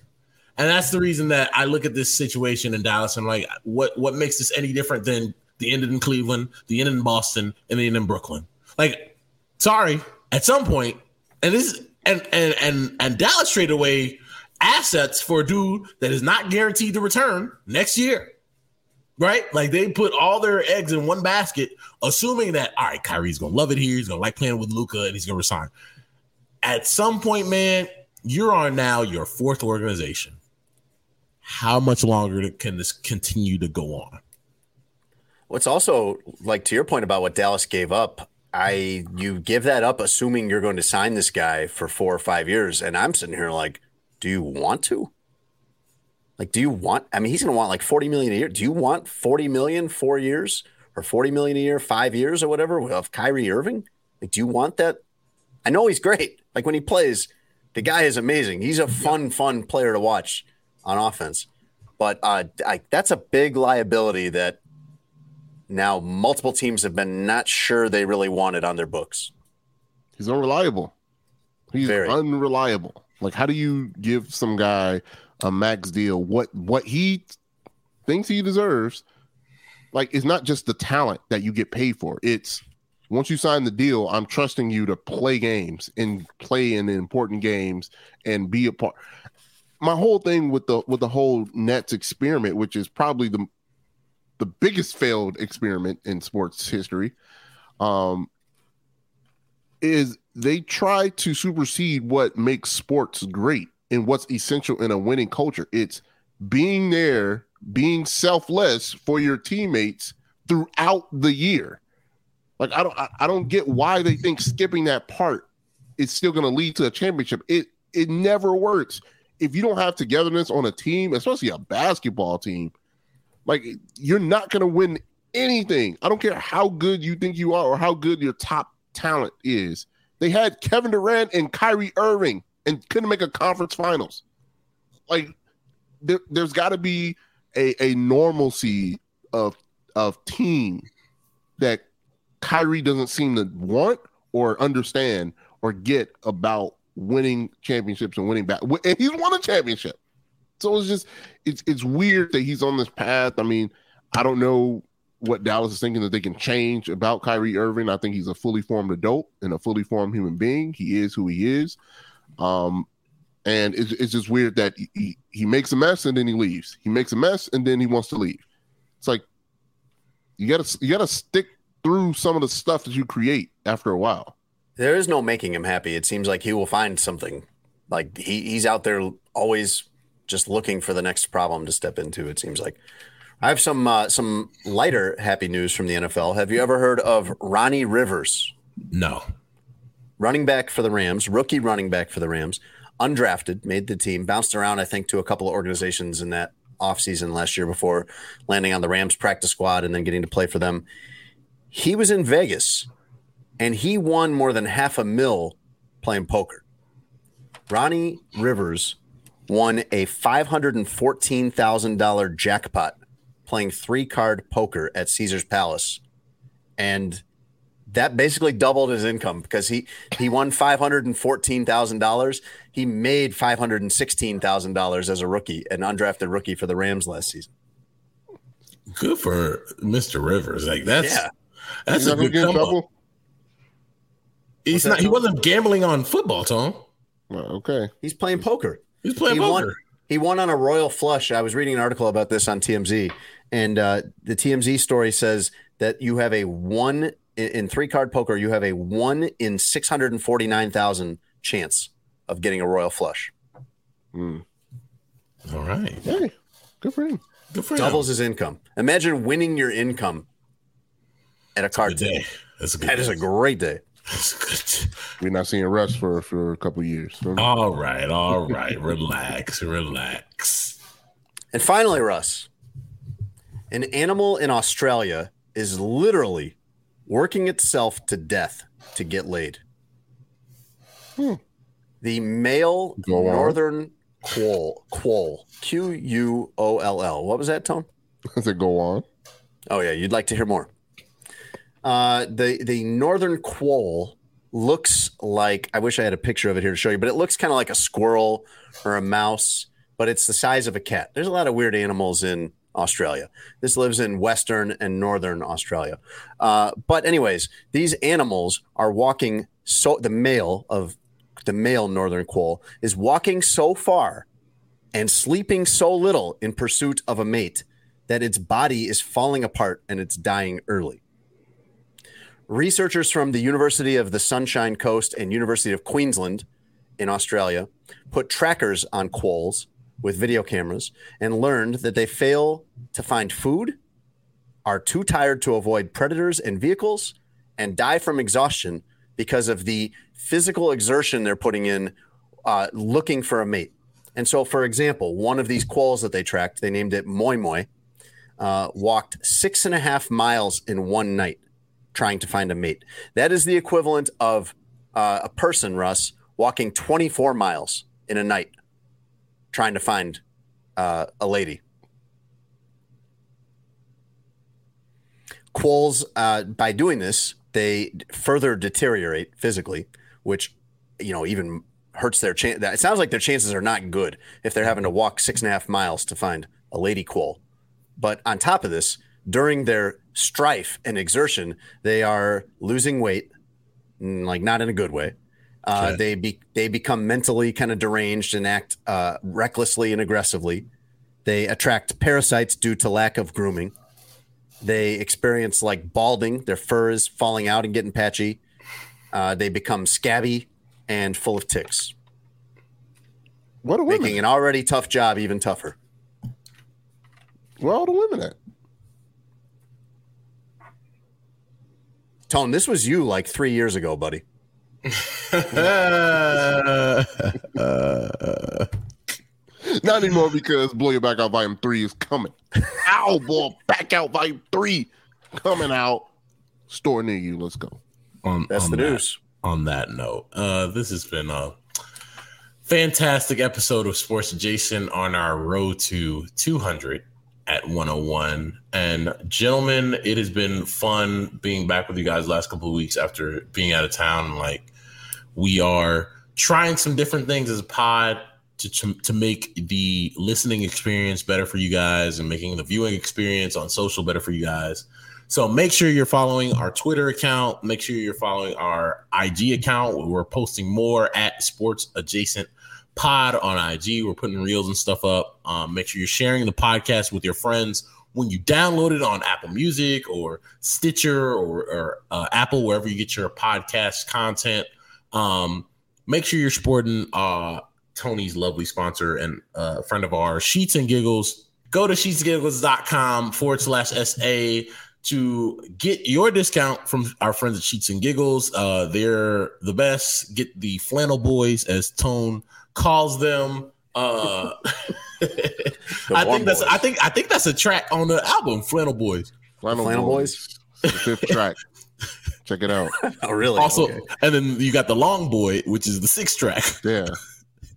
And that's the reason that I look at this situation in Dallas and I'm like, what what makes this any different than the end in Cleveland, the end in Boston, and the end in Brooklyn? Like, sorry, at some point, and this and and and and Dallas traded away assets for a dude that is not guaranteed to return next year. Right? Like they put all their eggs in one basket, assuming that all right, Kyrie's gonna love it here, he's gonna like playing with Luka, and he's gonna resign. At some point, man, you're on now your fourth organization. How much longer can this continue to go on? What's also like to your point about what Dallas gave up. I you give that up assuming you're going to sign this guy for four or five years, and I'm sitting here like, do you want to? Like, do you want? I mean, he's going to want like 40 million a year. Do you want 40 million four years or 40 million a year five years or whatever of Kyrie Irving? Like, do you want that? I know he's great. Like when he plays, the guy is amazing. He's a fun, fun player to watch on offense. But uh, I, that's a big liability that now multiple teams have been not sure they really wanted on their books. He's unreliable. He's Very. unreliable. Like, how do you give some guy a max deal? What what he thinks he deserves? Like, it's not just the talent that you get paid for. It's once you sign the deal, I'm trusting you to play games and play in important games and be a part. My whole thing with the with the whole Nets experiment, which is probably the the biggest failed experiment in sports history, um, is they try to supersede what makes sports great and what's essential in a winning culture. It's being there, being selfless for your teammates throughout the year. Like I don't I, don't get why they think skipping that part is still going to lead to a championship. It it never works. If you don't have togetherness on a team, especially a basketball team, like you're not going to win anything. I don't care how good you think you are or how good your top talent is. They had Kevin Durant and Kyrie Irving and couldn't make a conference finals. Like there, there's got to be a, a normalcy of of team that Kyrie doesn't seem to want or understand or get about winning championships and winning back. And he's won a championship. So it's just it's it's weird that he's on this path. I mean, I don't know what Dallas is thinking that they can change about Kyrie Irving. I think he's a fully formed adult and a fully formed human being. He is who he is. Um, and it's, it's just weird that he, he, makes a mess and then he leaves. He makes a mess and then he wants to leave. It's like you gotta you gotta stick through some of the stuff that you create after a while. There is no making him happy. It seems like he will find something. Like he, he's out there always just looking for the next problem to step into. It seems like. I have some uh, some lighter happy news from the NFL. Have you ever heard of Ronnie Rivers? No. Running back for the Rams, rookie running back for the Rams, undrafted, made the team, bounced around, I think, to a couple of organizations in that offseason last year before landing on the Rams practice squad and then getting to play for them. He was in Vegas and he won more than half a mil playing poker. Ronnie Rivers won a $514,000 jackpot playing three card poker at Caesar's Palace. And that basically doubled his income because he he won five hundred and fourteen thousand dollars. He made five hundred and sixteen thousand dollars as a rookie, an undrafted rookie for the Rams last season. Good for Mr. Rivers. Like that's Yeah. that's He's a good get in come up. trouble? He's What's not. He wasn't gambling on football, Tom. Well, okay. He's playing poker. He's playing he poker. Won, he won on a royal flush. I was reading an article about this on TMZ, and uh, the TMZ story says that you have a one in, in three card poker. You have a one in six hundred and forty nine thousand chance of getting a royal flush. Mm. All right. Hey, good for him. Good for Doubles his income. Imagine winning your income at a card Good day. That's a good That is day. a great day. That's good. We're not seeing Russ for for a couple years. So- All right. All right. relax. Relax. And finally, Russ, an animal in Australia is literally working itself to death to get laid. Hmm. The male Go on. northern quoll, quoll, Q U O L L. What was that, Tom? I said, go on. Oh yeah, you'd like to hear more. Uh, the the northern quoll looks like I wish I had a picture of it here to show you, but it looks kind of like a squirrel or a mouse, but it's the size of a cat. There's a lot of weird animals in Australia. This lives in western and northern Australia. Uh, but anyways, these animals are walking so the male of the male northern quoll is walking so far and sleeping so little in pursuit of a mate that its body is falling apart and it's dying early. Researchers from the University of the Sunshine Coast and University of Queensland in Australia put trackers on quolls with video cameras and learned that they fail to find food, are too tired to avoid predators and vehicles, and die from exhaustion because of the physical exertion they're putting in uh, looking for a mate. And so, for example, one of these quolls that they tracked, they named it Moi Moi, uh, walked six and a half miles in one night trying to find a mate. That is the equivalent of uh, a person, Russ, walking 24 miles in a night trying to find uh, a lady. Quolls, uh, by doing this, they further deteriorate physically, which you know even hurts their chance. It sounds like their chances are not good if they're having to walk six and a half miles to find a lady quoll. But on top of this, during their strife and exertion, they are losing weight, mm, like not in a good way. Uh, Okay. They be, they become mentally kind of deranged and act uh, recklessly and aggressively. They attract parasites due to lack of grooming. They experience like balding; their fur is falling out and getting patchy. Uh, they become scabby and full of ticks, What are making women? an already tough job even tougher. Where are all the women at? Tone, this was you like three years ago, buddy. Not anymore because Blow Your Back Out Volume 3 is coming. Ow, boy, Back Out Volume 3 coming out. Store near you. Let's go. on, That's on the that, news. On that note, uh, this has been a fantastic episode of Sports Adjacent on our road to 200 at 101. And gentlemen, it has been fun being back with you guys last couple of weeks after being out of town. Like we are trying some different things as a pod to, to to make the listening experience better for you guys and making the viewing experience on social better for you guys. So make sure you're following our Twitter account. Make sure you're following our IG account. We're posting more at Sports Adjacent Pod on IG. We're putting reels and stuff up. Um, make sure you're sharing the podcast with your friends when you download it on Apple Music or Stitcher or, or uh, Apple, wherever you get your podcast content. Um, make sure you're supporting uh, Tony's lovely sponsor and uh, friend of ours, Sheets and Giggles. Go to sheetsandgiggles.com forward slash SA to get your discount from our friends at Sheets and Giggles. Uh, they're the best. Get the flannel boys, as Tone calls them. Uh, I think that's I think I think that's a track on the album, Flannel Boys. Flannel, Flannel Boys. The fifth track. Check it out. Oh, really? Also, Okay. and then you got the Long Boy, which is the sixth track. Yeah.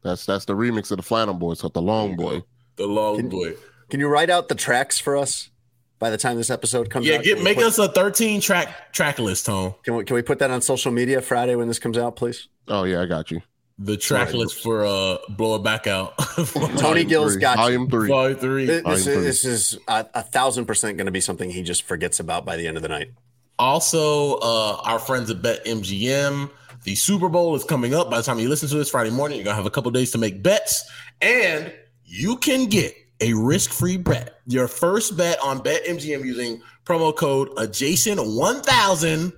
That's that's the remix of the Flannel Boys, so the Long Boy. The Long Boy. Can you write out the tracks for us by the time this episode comes Yeah, out? get make put- us a 13 track track list, Tone. Can we, can we put that on social media Friday when this comes out, please? Oh yeah, I got you. The track Sorry. list for uh blow it back out. Tony Volume Gill's three. got. Volume three. Volume three. This, Volume is, three. this is a, a thousand percent going to be something he just forgets about by the end of the night. Also, uh, our friends at Bet MGM. The Super Bowl is coming up. By the time you listen to this Friday morning, you're gonna have a couple days to make bets, and you can get a risk-free bet. Your first bet on Bet MGM using promo code adjacent one thousand.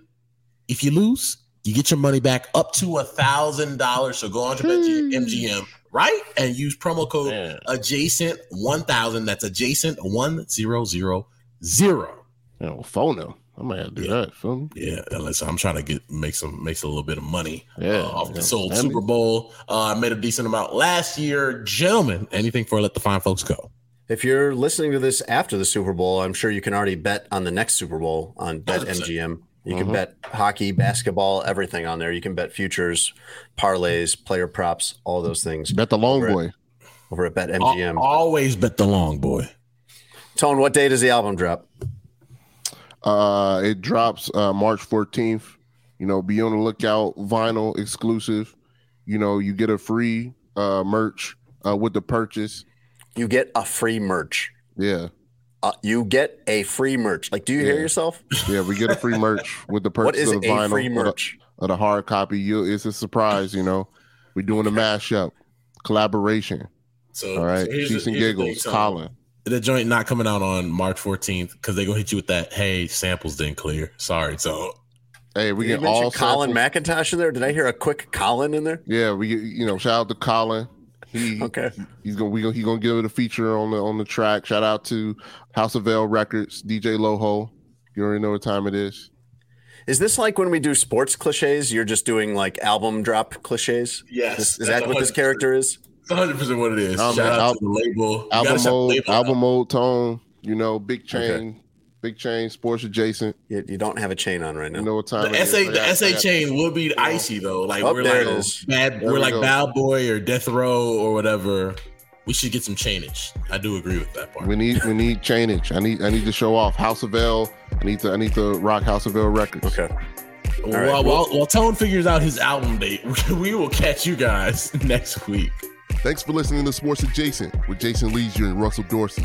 If you lose, you get your money back up to a thousand dollars. So go on to Bet MGM, right, and use promo code Man. adjacent one thousand. That's adjacent one zero zero zero. You know, phone them. I might have to do Yeah. that. Feel me? Yeah, unless I'm trying to get make some makes a little bit of money Yeah, uh, off the sold Super Bowl. Uh, I made a decent amount last year, gentlemen. Anything for let the fine folks go. If you're listening to this after the Super Bowl, I'm sure you can already bet on the next Super Bowl on Bet 100%. MGM. You Mhm. can bet hockey, basketball, everything on there. You can bet futures, parlays, player props, all those things Bet the Long Over it. Boy. over at Bet Al- MGM. always bet the long boy. Tone, what day does the album drop? Uh, it drops uh, March 14th. You know, be on the lookout. Vinyl exclusive. You know, you get a free uh, merch uh, with the purchase. You get a free merch. Yeah, Uh, you get a free merch. Like, do you hear yourself? yeah, we get a free merch with the purchase What is of the a vinyl free or the- merch? of the hard copy. You, it's a surprise. You know, we're doing a mashup collaboration. So, All right, so here's Cheeks the- and giggles. thing, Colin. The joint not coming out on March 14th because they're gonna hit you with that. Hey, samples didn't clear. Sorry, so Hey, we Did get mention all Colin samples. McIntosh in there? Did I hear a quick Colin in there? Yeah, we you know shout out to Colin. He Okay. he's gonna we gonna he gonna give it a feature on the on the track. Shout out to House of L Records, DJ Loho. You already know what time it is. Is this like when we do sports cliches? You're just doing like album drop cliches? Yes, Is, is that what this character is? 100 percent what it is. Oh, Shout out al- to the label. Album shout mode, label album mode tone. You know, big chain, big chain, sports adjacent. You, you don't have a chain on right now. You know what time The it is. SA I the got- SA got- chain would be icy though. Like Oh, we're like it is. bad. There we're we like go. Bad Boy or Death Row or whatever. We should get some chainage. I do agree with that part. We need we need chainage. I need I need to show off House of L. I need to I need to rock House of L Records. Okay. while, right, while, while Tone figures out his album date, we will catch you guys next week. Thanks for listening to Sports Adjacent with Jason Lieser and Russell Dorsey.